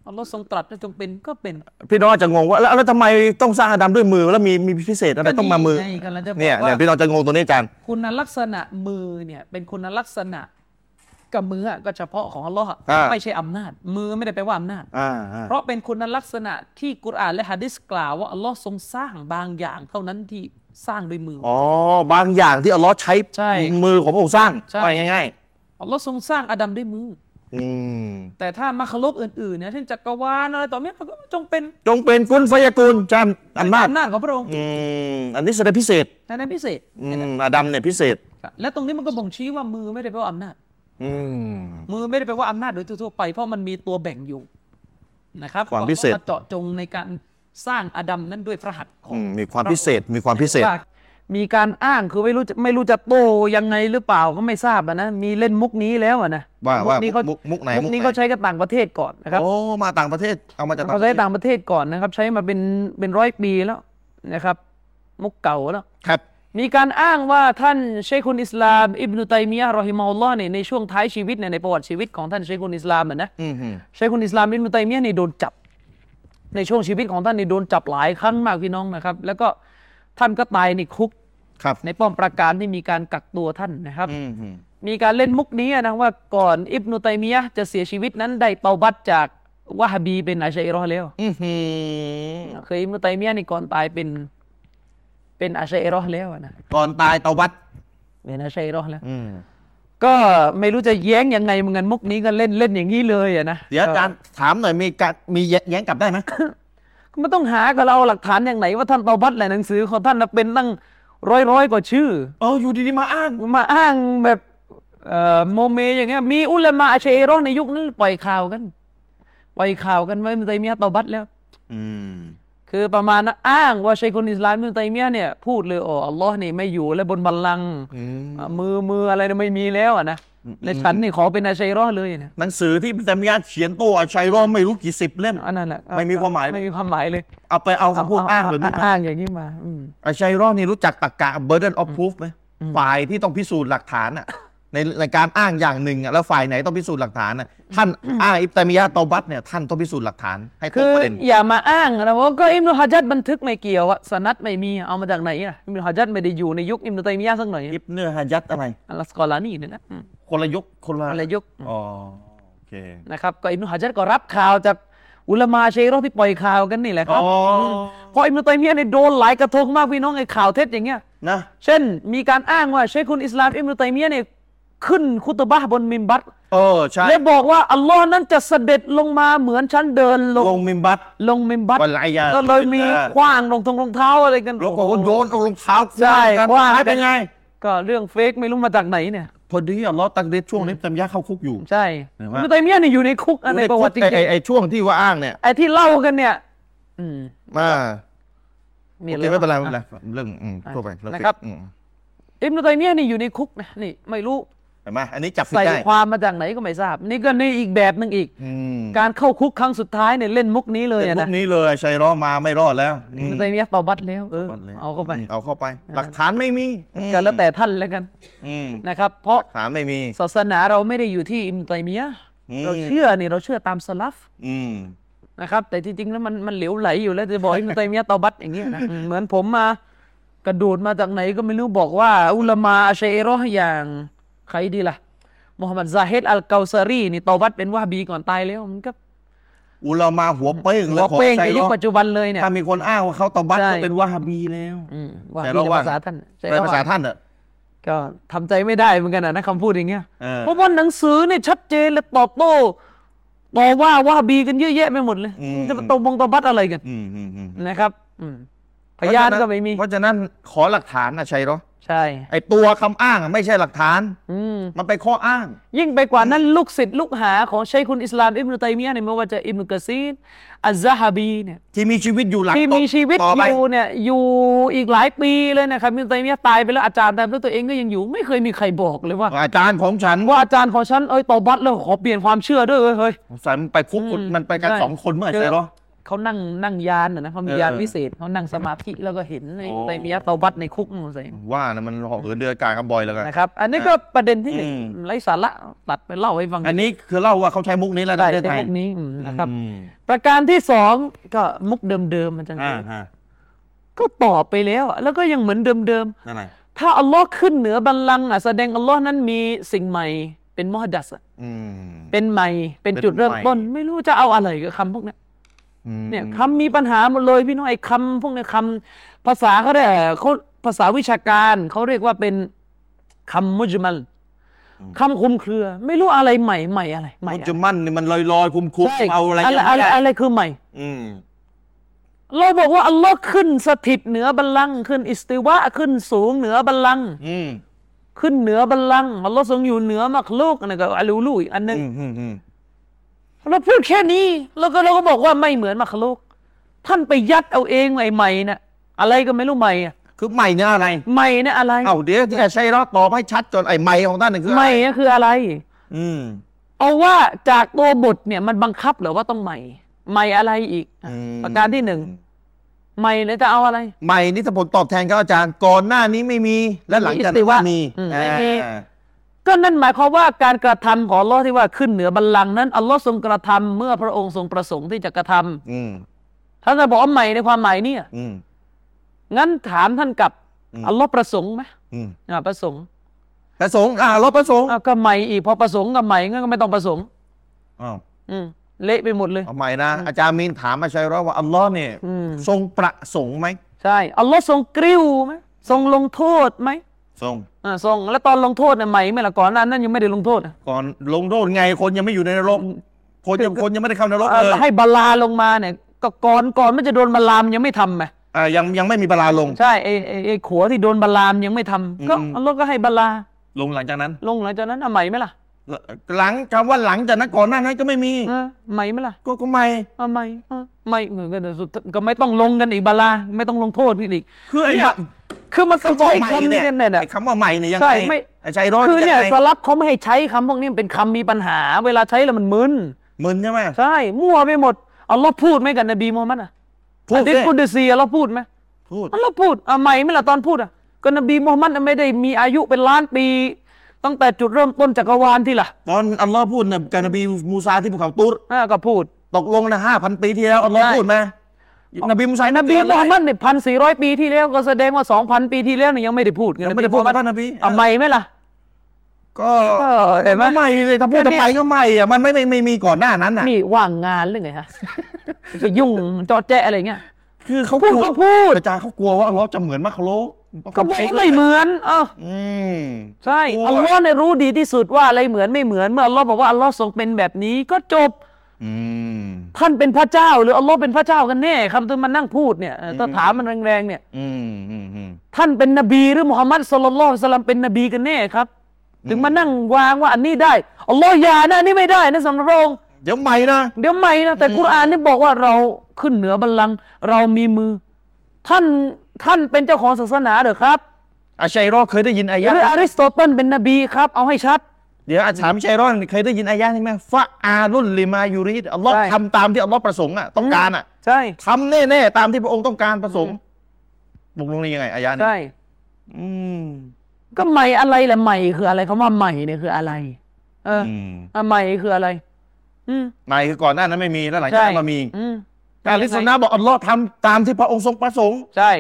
Speaker 1: อัลลอฮ์ทรงตรัสให้จงเป็นก็เป็น
Speaker 2: พี่น้องอาจจะงงว่าแล้วแล้วทำไมต้องสร้างอาดัมด้วยมือแล้วมีมีพิเศษอะไรต้องมามือ
Speaker 1: ก็นี่ไงกำลังจะบอก
Speaker 2: เนี่ยเนี่ย
Speaker 1: ว่า
Speaker 2: พี่น้องจะงงตรงนี้อาจารย์
Speaker 1: คุณลักษณะมือเนี่ยเป็นคุณลักษณะกับมืออะก็เฉพาะของอัลลอฮ์อะ
Speaker 2: อ่า
Speaker 1: ไม่ใช่อำนาจ มือไม่ได้แปลว่าอำนาจ
Speaker 2: อ่าอ่า
Speaker 1: เพราะเป็นคุณลักษณะที่กุรอานและฮะดิษกล่าวว่าอัลลอฮ์ทรงสร้างบางอย่างเท่านั้นที่ สร้างด้วยมืออ
Speaker 2: อ๋อบางอย่างที่อัลลอฮ์ใช้
Speaker 1: ใช่
Speaker 2: มือของพระองค์สร้าง
Speaker 1: ใช่
Speaker 2: ไปง่าย
Speaker 1: อัลลอฮ์ทรงสร้างอาดัมด้วยมือ
Speaker 2: ๆอืม
Speaker 1: แต่ถ้ามาคลุกอื่นๆเนี่ยเช่นจักรวาลอะไรต่อเนี้ยมันก็จงเป็น
Speaker 2: จงเป็นกุลไฟยกุลจำอำนาจ
Speaker 1: อำนาจของพระองค์
Speaker 2: อืมอันนี้แสดงพิเศษ
Speaker 1: ในนั้นพิเศษ
Speaker 2: อืมอาดัมเนี่ยพิเศษ
Speaker 1: และตรงนี้มันก็บ่งชี้ว่ามือไม่ได้แปลว่าอำนาจ
Speaker 2: อืม
Speaker 1: มือไม่ได้แปลว่าอำนาจโดยทั่วๆไปเพราะมันมีตัวแบ่งอยู่นะครับ
Speaker 2: ความพิเศษ
Speaker 1: ก็เจาะจงในการ สร้างอาดัมนั้นด้วยพระหัตถ์ขอ
Speaker 2: อื
Speaker 1: ง
Speaker 2: มมีความพิเศษมีความพิเศษ
Speaker 1: ว่ามีการอ้างคือไม่รู้จะไม่รู้จะโต้ยังไงหรือเปล่าก็ไม่ทราบอะนะมีเล่นมุกนี้แล้วอะนะ
Speaker 2: ว่า
Speaker 1: มุ
Speaker 2: ว่าก
Speaker 1: นี้เขา
Speaker 2: มุกมุกไหน
Speaker 1: มุกนี้เขาใช้กับต่างประเทศก่อนนะครับ
Speaker 2: โอ้มาต่างประเทศเอามาจาก
Speaker 1: เขาใช้ต่างประเทศก่อนนะครับ ใช้มาเป็นเป็นร้อยปีแล้วนะครับ มุกเก่าแล้ว
Speaker 2: ครับ
Speaker 1: มีการอ้างว่าท่านเชคุนอิสลาม อิบนุตัยมียะห์รอฮิมาอุลลอฮ์เนี่ยในช่วงท้ายชีวิตเนี่ยในประวัติชีวิตของท่านเชคุนอิสลามอะนะ
Speaker 2: อืมฮึ
Speaker 1: เชคุนอิสลามอิบนุตัยมียะห์นี่โดนจับ ในช่วงชีวิตของท่านนี่โดนจับหลายครั้งมากพี่น้องนะครับ แล้วก็ท่านก็ตายในคุก
Speaker 2: ครับ
Speaker 1: ในป้อมปราการที่มีการกักตัวท่านนะครับ
Speaker 2: อืมฮึ
Speaker 1: มีการเล่นมุกนี้นะว่าก่อนอิบนุตัยมียะห์จะเสียชีวิตนั้นได้เตาบัตจากวะฮาบีเป็นอาชัยรอห์แล้ว
Speaker 2: อืมฮึ
Speaker 1: เคยอิบนุตัยมียะห์นี่ก่อนตายเป็น เป็นอาชัยรอห์แล้วอะนะ
Speaker 2: ก่อนตายเตาบัต
Speaker 1: เป็นอาชัยรอห์แล้ว
Speaker 2: อืม
Speaker 1: ก็ไม่รู้จะแย้งยังไงเหมือนกันมุกนี้ก็เล่นเล่นอย่างนี้เลยอะนะ
Speaker 2: เดี๋ยวอาจารย์ถามหน่อยมีการมีแย้งกลับได้ไหม
Speaker 1: ก็มันต้องหากับเราหลักฐานอย่างไหนว่าท่านเตาบัตแหละหนังสือของท่านน่ะเป็นตั้งร้อยร้อยๆกว่าชื่อ
Speaker 2: เอออยู่ดีๆมาอ้าง
Speaker 1: มาอ้างแบบเอ่อโมเมอย่างเงี้ยมีอุลามะอาเชโรอในยุคนั้นปล่อยข่าวกัน ปล่อยข่าวกันไว้มันไตมียะห์เตาบัตแล้ว
Speaker 2: อืม
Speaker 1: คือประมาณนะอ้างว่าชัยคุนอิสลามมินไตมียะห์เนี่ยพูดเลยโอ้อัลลอฮ์นี่ไม่อยู่แล้วบนบัลลังก์
Speaker 2: อืม
Speaker 1: อะมือมืออะไรเนี่ยไม่มีแล้วอะนะ
Speaker 2: อืม
Speaker 1: และฉันนี่ขอเป็นอาชัยรอเลยนะ
Speaker 2: หนังสือที่แต่มีการเขียนโต้อาชัยรอไม่รู้กี่สิบเล่ม
Speaker 1: อันนั้นแหละ
Speaker 2: ไม่มีความหมาย
Speaker 1: ไม่มีความหมายเลย
Speaker 2: เอาไปเอาคำพูดอ้างแบบนี้มา
Speaker 1: อ้างอย่างนี้มาอืม
Speaker 2: อาชัยรอนี่รู้จักตรรกะ burden of proof ไหม
Speaker 1: อืม
Speaker 2: ฝ่ายที่ต้องพิสูจน์หลักฐานอะ ในในการอ้างอย่างหนึ่งอะแล้วฝ่ายไหนต้องพิสูจน์หลักฐานอะท่านอ้างอิบตามียะห์เตาบัตเนี่ยท่านต้องพิสูจน์หลักฐานให้ตร
Speaker 1: คื
Speaker 2: ง
Speaker 1: อ
Speaker 2: ประเด็น
Speaker 1: อย่ามาอ้างนะว่าก็อิมนุฮะจัดบันทึกไม่เกี่ยวอะสนัดไม่มีเอามาจากไหนอะอิมนุฮะจัดไม่ได้อยู่ในยุคอิมนุตัยมียะห์สักหน่อย
Speaker 2: อิบเนื้อฮะยัดอะไร
Speaker 1: อัลลอฮ์สกอลานี่เนี่ยนะอืม
Speaker 2: คนละยุคคนละ
Speaker 1: อะไรยุค
Speaker 2: อ๋อโอเค
Speaker 1: นะครับก็อิมนุฮะจัดก็รับข่าวจากอุลามาชัยรอที่ปล่อยข่าวกันนี่แหละค
Speaker 2: อ๋
Speaker 1: รั
Speaker 2: อบ
Speaker 1: เพราะอิมนุตัยมียะห์เนี่ยโดนหลายกระทงมากพี่น้องไอ้ข่าวเท็จอย่างเงี้ย
Speaker 2: นะ
Speaker 1: เช่นมีการอ้างว่าเชคคุนอิสลามอิมรุตัยมียะห์เนี่ย ขึ้นคุตบะห์บนมิมบัต
Speaker 2: เออใช่
Speaker 1: และบอกว่าอัลลอฮ์นั้นจะเสด็จลงมาเหมือนฉันเดินลง
Speaker 2: ลงมิมบัต
Speaker 1: ลงมิมบัต
Speaker 2: วันไรยา
Speaker 1: ก็เลยมีคว้างรองทงรองเท้าอะไรกัน
Speaker 2: แล้วก็โยนเอารองเท้า
Speaker 1: ใช่
Speaker 2: กัน
Speaker 1: คว้าง
Speaker 2: หายเป็นไง
Speaker 1: ก็เรื่องเฟกไม่รู้มาจากไหนเนี่ย
Speaker 2: พอดีอัลลอฮ์ตักดิรช่วงนี้ตามยะเข้าคุกอยู่
Speaker 1: ใช่
Speaker 2: เห็นไหม
Speaker 1: อิมรุตัยมียะห์เนี่ยอยู่ในคุกอันในประวัติจริ
Speaker 2: ไอ้
Speaker 1: ง
Speaker 2: ไอ้ไอ้ช่วงที่ว่าอ้างเนี่ย
Speaker 1: ๆไอ้ที่เล่ากันเนี่ย อืม
Speaker 2: มา
Speaker 1: มี
Speaker 2: โอ
Speaker 1: อะ
Speaker 2: เค
Speaker 1: ไร
Speaker 2: ไม่เป็นไรไม่
Speaker 1: บ้าง
Speaker 2: เป็นไรเรื่องอืม
Speaker 1: อะ
Speaker 2: ทั่วไปเอง
Speaker 1: นะครับ
Speaker 2: อืม
Speaker 1: อิมรุตัยมียะห์นี่อยู่ในคุกนะนี่ไม่รู้
Speaker 2: เห็นไหมอันนี้จับผิด
Speaker 1: ใส่
Speaker 2: ได้
Speaker 1: ความมาจากไหนก็ไม่ทราบ นี่ก็ในอีกแบบหนึ่งอีก
Speaker 2: อืม
Speaker 1: การเข้าคุกครั้งสุดท้ายเนี่ยเล่นมุกนี้เลย
Speaker 2: แต่
Speaker 1: อะ
Speaker 2: พว
Speaker 1: นะ
Speaker 2: กนี้เลยชัยรอมาไม่รอดแล้วอืม
Speaker 1: อิมรุตัยมียะห์ตอบัตแล้วเออ
Speaker 2: รดแล้ว
Speaker 1: เอาเข้าไป
Speaker 2: เอาเข้าไป หลักฐานไม่มีอืม
Speaker 1: ก็แล้วแต่ท่านแล้วกัน
Speaker 2: อืม
Speaker 1: นะครับ เพราะ
Speaker 2: หลักฐานไม่มี
Speaker 1: ศาสนาเราไม่ได้อยู่ที่อิมตัยมียะห์
Speaker 2: อืม
Speaker 1: เราเชื่อนี่เราเชื่อตามสลัฟ
Speaker 2: อืม
Speaker 1: นะครับแต่ที่จริงแล้วมันมันเหลวไหลอยู่แล้วจะบอกอิมตัยมียะห์ตอบัตอย่างเงี้ยนะอืมเหมือนผมมากระโดดมาจากไหนก็ไม่รู้บอกว่า อุลามาอาชัยรอห์อย่าง ใครดีล่ะมุฮัมมัดซาฮิดอัลเกาซารีนี่ตอบัตเป็นวะฮ์บีก่อนตายแล้วมันก็
Speaker 2: อุลามาหัวเป้ง
Speaker 1: หั
Speaker 2: แล้ว
Speaker 1: วเป้ง
Speaker 2: ชั
Speaker 1: ใน
Speaker 2: ย
Speaker 1: ยุ
Speaker 2: ร
Speaker 1: ค
Speaker 2: อ
Speaker 1: ปัจจุบันเลยเนี่ย
Speaker 2: ถ้ามีคนอ้างว่าเขาตอบัต
Speaker 1: ใช่
Speaker 2: ก็เป็นวะฮาบีแล้ว
Speaker 1: อืมวะฮ์
Speaker 2: แต่
Speaker 1: บี
Speaker 2: เรา
Speaker 1: ใน
Speaker 2: ว่า
Speaker 1: ภาษาท่านใช่
Speaker 2: ในภาษา
Speaker 1: ว่า
Speaker 2: ท่านอะ
Speaker 1: ก็ทำใจไม่ได้เหมือนกันนะนะคำพูดอย่างเงี้ย
Speaker 2: เออ
Speaker 1: เพราะว่าหนังสือเนี่ยชัดเจนและตอบโต้ต่อว่าว่าบีกันเยอะแยะไปหมดเลย
Speaker 2: อืม
Speaker 1: จะมาตรงบงตบัดอะไรกัน
Speaker 2: อืมอืมอืม
Speaker 1: นะครับอืมพยานก็ไม่มี
Speaker 2: เพราะฉะนั้นขอหลักฐานนะชัยรอ
Speaker 1: ใช่
Speaker 2: ไอตัวคำอ้างอะไม่ใช่หลักฐาน
Speaker 1: อืม
Speaker 2: มันเป็นข้ออ้าง
Speaker 1: ยิ่งไปกว่านั้นลูกศิษย์ลูกหาของชัยคุณอิสลามอิบนุตัยมียะห์เนี่ยไม่ว่าจะอิบนุกะซีรอัซซะฮะบีเนี่ย
Speaker 2: ที่มีชีวิตอยู่หลัง
Speaker 1: ที่มีชีวิต
Speaker 2: ต่อ
Speaker 1: อ
Speaker 2: ไป
Speaker 1: ยู่เนี่ยอยู่อีกหลายปีเลยนะครับอิบนุตัยมียะห์ตายไปแล้วอาจารย์แต่แล้วตัวเองก็ยังอยู่ไม่เคยมีใครบอกเลยว่า
Speaker 2: อาจารย์ของฉัน
Speaker 1: ว่าอาจารย์ของฉันเอ้ยตอบัดแล้วขอเปลี่ยนความเชื่อด้วยเว้ยเฮ้ย
Speaker 2: สายมันไปคุก
Speaker 1: อืม
Speaker 2: มันไปกัน
Speaker 1: ใช่
Speaker 2: สองคนเมื่อไหร่ใช่หรอ
Speaker 1: เขานั่งนั่งยานน่ะนะเขามี
Speaker 2: เออยา
Speaker 1: นวิเศษเขานั่งสมาธิแล้วก็เห็นใน
Speaker 2: โอ้
Speaker 1: ในมียะห์เตาบัตในคุกนู่นสิ
Speaker 2: ว่านะมันเหาะเหินเดือนอากาศกันบ่อยแล้วกัน
Speaker 1: นะครับ อันนี้ก็ประเด็นที่หนึ่ง
Speaker 2: อืม
Speaker 1: ไร้สาระตัดไปเล่าให้ฟัง
Speaker 2: อันนี้คือเล่าว่าเขาใช้มุกนี้แล้ว
Speaker 1: ได้
Speaker 2: ในประเทศ
Speaker 1: ใน
Speaker 2: ไทย
Speaker 1: มุกนี้อืมนะครับ
Speaker 2: อืม
Speaker 1: ประการที่สองก็มุกเดิมๆมันจัง
Speaker 2: อ่าฮะ
Speaker 1: ก็ตอบไปแล้วอะแล้วก็ยังเหมือนเดิม
Speaker 2: นั่นไง
Speaker 1: ๆถ้าอัลลอฮ์ขึ้นเหนือบัลลังก์อะแสดงอัลลอฮ์นั้นมีสิ่งใหม่เป็นมอดัสอะ
Speaker 2: อืม
Speaker 1: เป็นใหม่เป็น
Speaker 2: เป็น
Speaker 1: จุดเริ่ม
Speaker 2: ใหม่
Speaker 1: ต้น ไม่รู้จะเอาอะไรกับคำพวกเนี้ย
Speaker 2: อืม
Speaker 1: เนี่ยคำมีปัญหาหมดเลยพี่น้องไอ้คำพวกเนี้ยคำภาษาเขาได้เขาภาษาวิชาการเขาเรียกว่าเป็นคำมุจมัลคำคลุมเครือ ไม่รู้อะไรใหม่ใหม่อะไรใหม่
Speaker 2: มันจะมั่นนี่มันลอยลอยๆคุมคุม
Speaker 1: ใช่
Speaker 2: เอาอะไร
Speaker 1: อะไรอะไรอะไรคือใหม่
Speaker 2: อืม
Speaker 1: เราบอกว่าอัลลอฮ์ขึ้นสถิตเหนือบัลลังก์ขึ้น อิสติวะขึ้นสูงเหนือบัลลังก์
Speaker 2: อืม
Speaker 1: ขึ้นเหนือบัลลังก์อัลลอฮ์ทรงอยู่เหนือมักลูกอันนั้นก็อัลูลูอีกอันหนึง
Speaker 2: อืมอืมอืม
Speaker 1: เราพูดแค่นี้แล้วก็เราก็บอกว่าไม่เหมือนมักลูกท่านไปยัดเอาเองใหม่ๆน่ะอะไรก็ไม่รู้ใหม่อะ
Speaker 2: คือใหม่เนี่ยอะไร
Speaker 1: ใหม่เนี่ยอะไร
Speaker 2: เอ้าเดี๋ยวที่ใช้รอดตอบให้ชัดจนไอ้ใหม่ของท่านนี่คือ
Speaker 1: ใหม่เนี่ยคืออะไร
Speaker 2: อืม
Speaker 1: เอาว่าจากตัวบทเนี่ยมันบังคับเหรือว่าต้องใหม่ ใหม่อะไรอีกอะ
Speaker 2: อืม
Speaker 1: ประการที่หนึ่งใหม่เนี่ยจะเอาอะไร
Speaker 2: ใหม่นี่ถ้าผลตอบแทนครับอาจารย์ ก่อนหน้านี้ไม่มีและหลังจาก
Speaker 1: อิสติ
Speaker 2: นั้น
Speaker 1: วะ
Speaker 2: มี
Speaker 1: อืม
Speaker 2: อ่า
Speaker 1: ไม่มี ก็นั่นหมายความว่าการกระทำของอัลลอฮ์ที่ว่าขึ้นเหนือบัลลังก์นั้นอัลลอฮ์ทรงกระทำเมื่อพระองค์ทรงประสงค์ที่จะกระทำ
Speaker 2: อืม
Speaker 1: ท่านจะบอกว่าใหม่ในความหมายเนี่ย
Speaker 2: อืม
Speaker 1: งั้นถามท่านกลับ
Speaker 2: อืม
Speaker 1: อัลลอฮ์ประสงค์ไหม
Speaker 2: อืม
Speaker 1: อ่าประสงค์
Speaker 2: ประสงค์อ่ารถประสงค์
Speaker 1: อะก็ใหม่อีกพอประสงค์กับใหม่งั้นก็ไม่ต้องประสงค์
Speaker 2: อ้าว
Speaker 1: อืมเละไปหมดเลย
Speaker 2: เอาใหม่นะอาจารย์มีนถามมาชัยรอดว่าอัลลอฮ์เนี่ย
Speaker 1: อืม
Speaker 2: ทรงประสงค์ไหม
Speaker 1: ใช่อัลลอฮ์ทรงกริ้วไหมทรงลงโทษไหม
Speaker 2: ทรง
Speaker 1: อ่าทรงแล้วตอนลงโทษเนี่ยใหม่ไหม่ละก่อนหนั้นนั้นยังไม่ได้ลงโทษนะ
Speaker 2: ก่อนลงโทษไงคนยังไม่อยู่ในนรก คนยังคนยังไม่ได้เข้านรก
Speaker 1: อ่า
Speaker 2: เลย
Speaker 1: ให้บาลาลงมาเนี่ยก็ก่อนก่อนมันจะโดนบาลามยังไม่ทำไหม
Speaker 2: อ่ายังยังไม่มีบาลาลง
Speaker 1: ใช่ไอ้ไอ้ไอ้ขัวที่โดนบาลามยังไม่ทำก็
Speaker 2: อืม
Speaker 1: อัลลอฮ์ก็ให้บาลา
Speaker 2: ลงหลังจากนั้น
Speaker 1: ลงหลังจากนั้นเอาใหม่ไหมล่ะ
Speaker 2: หลังคำว่าหลังจากนั้นก่อนหน้านั้นก็ไม่มี
Speaker 1: เออใหม่ไหมล่ะ
Speaker 2: ก็ก็ไม่
Speaker 1: เอาใหม่เออใหม่เหมือนกันแต่สุดก็ไม่ต้องลงกันอีกบาลาไม่ต้องลงโทษพี่อีก
Speaker 2: คือไอ้
Speaker 1: เนี่ย คือมันต้องใช้
Speaker 2: ใหม่
Speaker 1: คำนี้
Speaker 2: เนี่ย
Speaker 1: เนี่ยเนี่ย
Speaker 2: ไอ้คำว่าใหม่เนี่ยยัง
Speaker 1: ใช่
Speaker 2: ไง
Speaker 1: ไม่
Speaker 2: ไอ้ใจร้อน
Speaker 1: คือเนี่ย
Speaker 2: งไง
Speaker 1: สลับเขาไม่ให้ใช้คำพวกนี้มันเป็นคำมีปัญหา เวลาใช้แล้วมันมึน
Speaker 2: มึนใช่ไหม
Speaker 1: ใช่ มั่วไปหมดอัลลอฮ์พูดไหมกับนบีมูฮัมมัดอะ
Speaker 2: พูดหะ
Speaker 1: ดีษกุดซีอัลลอฮ์พูดไหม
Speaker 2: พูด
Speaker 1: อัลลอฮ์พูดอะใหม่ไหมล่ะตอนพูดอะก็นบีมูฮัมมัดไม่ได้มีอายุเป็นล้านปี ตั้งแต่จุดเริ่มต้นจักรวาลที่ล่ะ
Speaker 2: ตอนอัลลอฮ์พูดนะกับนบีมูซาที่ภูเขาฏูร
Speaker 1: อ่าก็พูด
Speaker 2: ตกลงนะห้าพันปีที่แล้วอัลลอฮ์
Speaker 1: ใช่
Speaker 2: พูดไหม นบีมูซาน
Speaker 1: บีมูฮัมมัดเนี่ยพันสี่ร้อยปีที่แล้วก็แสดงว่าสองพันปีที่แล้วเนี่ยยังไม่ได้พูด
Speaker 2: ยังไม่ได้พูดกับท่านนบี
Speaker 1: อะใหม่ไหมล่ะ
Speaker 2: ก็
Speaker 1: ก็เห็นไหม
Speaker 2: ก็ไม่เลยถ้าพูด
Speaker 1: ก็
Speaker 2: จะ
Speaker 1: เนี่ย
Speaker 2: ไปก็ไม่อะมันไม่ไม่ไม่มีก่อนหน้านั้นน่ะ
Speaker 1: นี่ว่างงานหรือไงฮะจะยุ่งเจอแจ๊ะอะไรเงี้ย
Speaker 2: คือเขา
Speaker 1: พูด
Speaker 2: กลัว
Speaker 1: ก็พูด
Speaker 2: อาจารย์เขากลัวว่าอัลลอฮ์จะเหมือนมักโลก
Speaker 1: ก็บอกว่าไม่เหมือน เออ
Speaker 2: อืม
Speaker 1: ใช่
Speaker 2: โอ้ย
Speaker 1: อัลลอฮ์เนี่ยรู้ดีที่สุดว่าอะไรเหมือนไม่เหมือนเมื่ออัลลอฮ์บอกว่าอัลลอฮ์ทรงเป็นแบบนี้ก็จบ
Speaker 2: อืม
Speaker 1: ท่านเป็นพระเจ้า หรืออัลลอฮ์เป็นพระเจ้ากันแน่คำที่มันนั่งพูดเนี่ยเออถ้าถามมันแรงๆเนี่ย
Speaker 2: อืมอืมอืม
Speaker 1: ท่านเป็นนบีหรือมุฮัมมัดสุลลัลลอฮุอะลัยฮิวะสัลลัมเป็นนบีกันแน่ครับ ถึงมานั่งวางว่าอันนี้ได้อัลลอฮ์อย่านะอันนี้ไม่ได้นะสำหรับพระองค์
Speaker 2: เดี๋ยวใหม่นะ
Speaker 1: เดี๋ยวใหม่นะแต่กุรอานนี่บอกว่าเราขึ้นเหนือบัลลังก์เรามีมือ ท่านท่านเป็นเจ้าของศาสนาเหรอครับ
Speaker 2: อาชัยรอเคยได้ยินอา
Speaker 1: ห
Speaker 2: ยะ
Speaker 1: รืออาริสโตเติลเป็นนบีครับ เอาให้ชัด
Speaker 2: เดี๋ยวอาถามชัยรอเคยได้ยินอายะนี้ไหมฟะอาลุนลิมายูริดอัลลอฮ์
Speaker 1: ใช่
Speaker 2: ทำตามที่อัลลอฮ์ประสงค์อะต้องการอะ
Speaker 1: ใช่
Speaker 2: ทำแน่ๆตามที่พระองค์ต้องการประสงค์ตกลงนี่ยังไงอายะนี้
Speaker 1: ใช่
Speaker 2: อืม
Speaker 1: ก็ใหม่อะไรแหละใหม่คืออะไรคำว่าใหม่เนี่ยคืออะไร เออ
Speaker 2: อืม
Speaker 1: อะใหม่คืออะไร อืม
Speaker 2: ใหม่คือก่อนหน้านั้นไม่มีแล้วหลังจาก
Speaker 1: ใช่
Speaker 2: นั้นมามี
Speaker 1: อืม
Speaker 2: การลิสนาบอกอัลลอฮ์ทำตามที่พระองค์ทรงประสงค์
Speaker 1: ใช่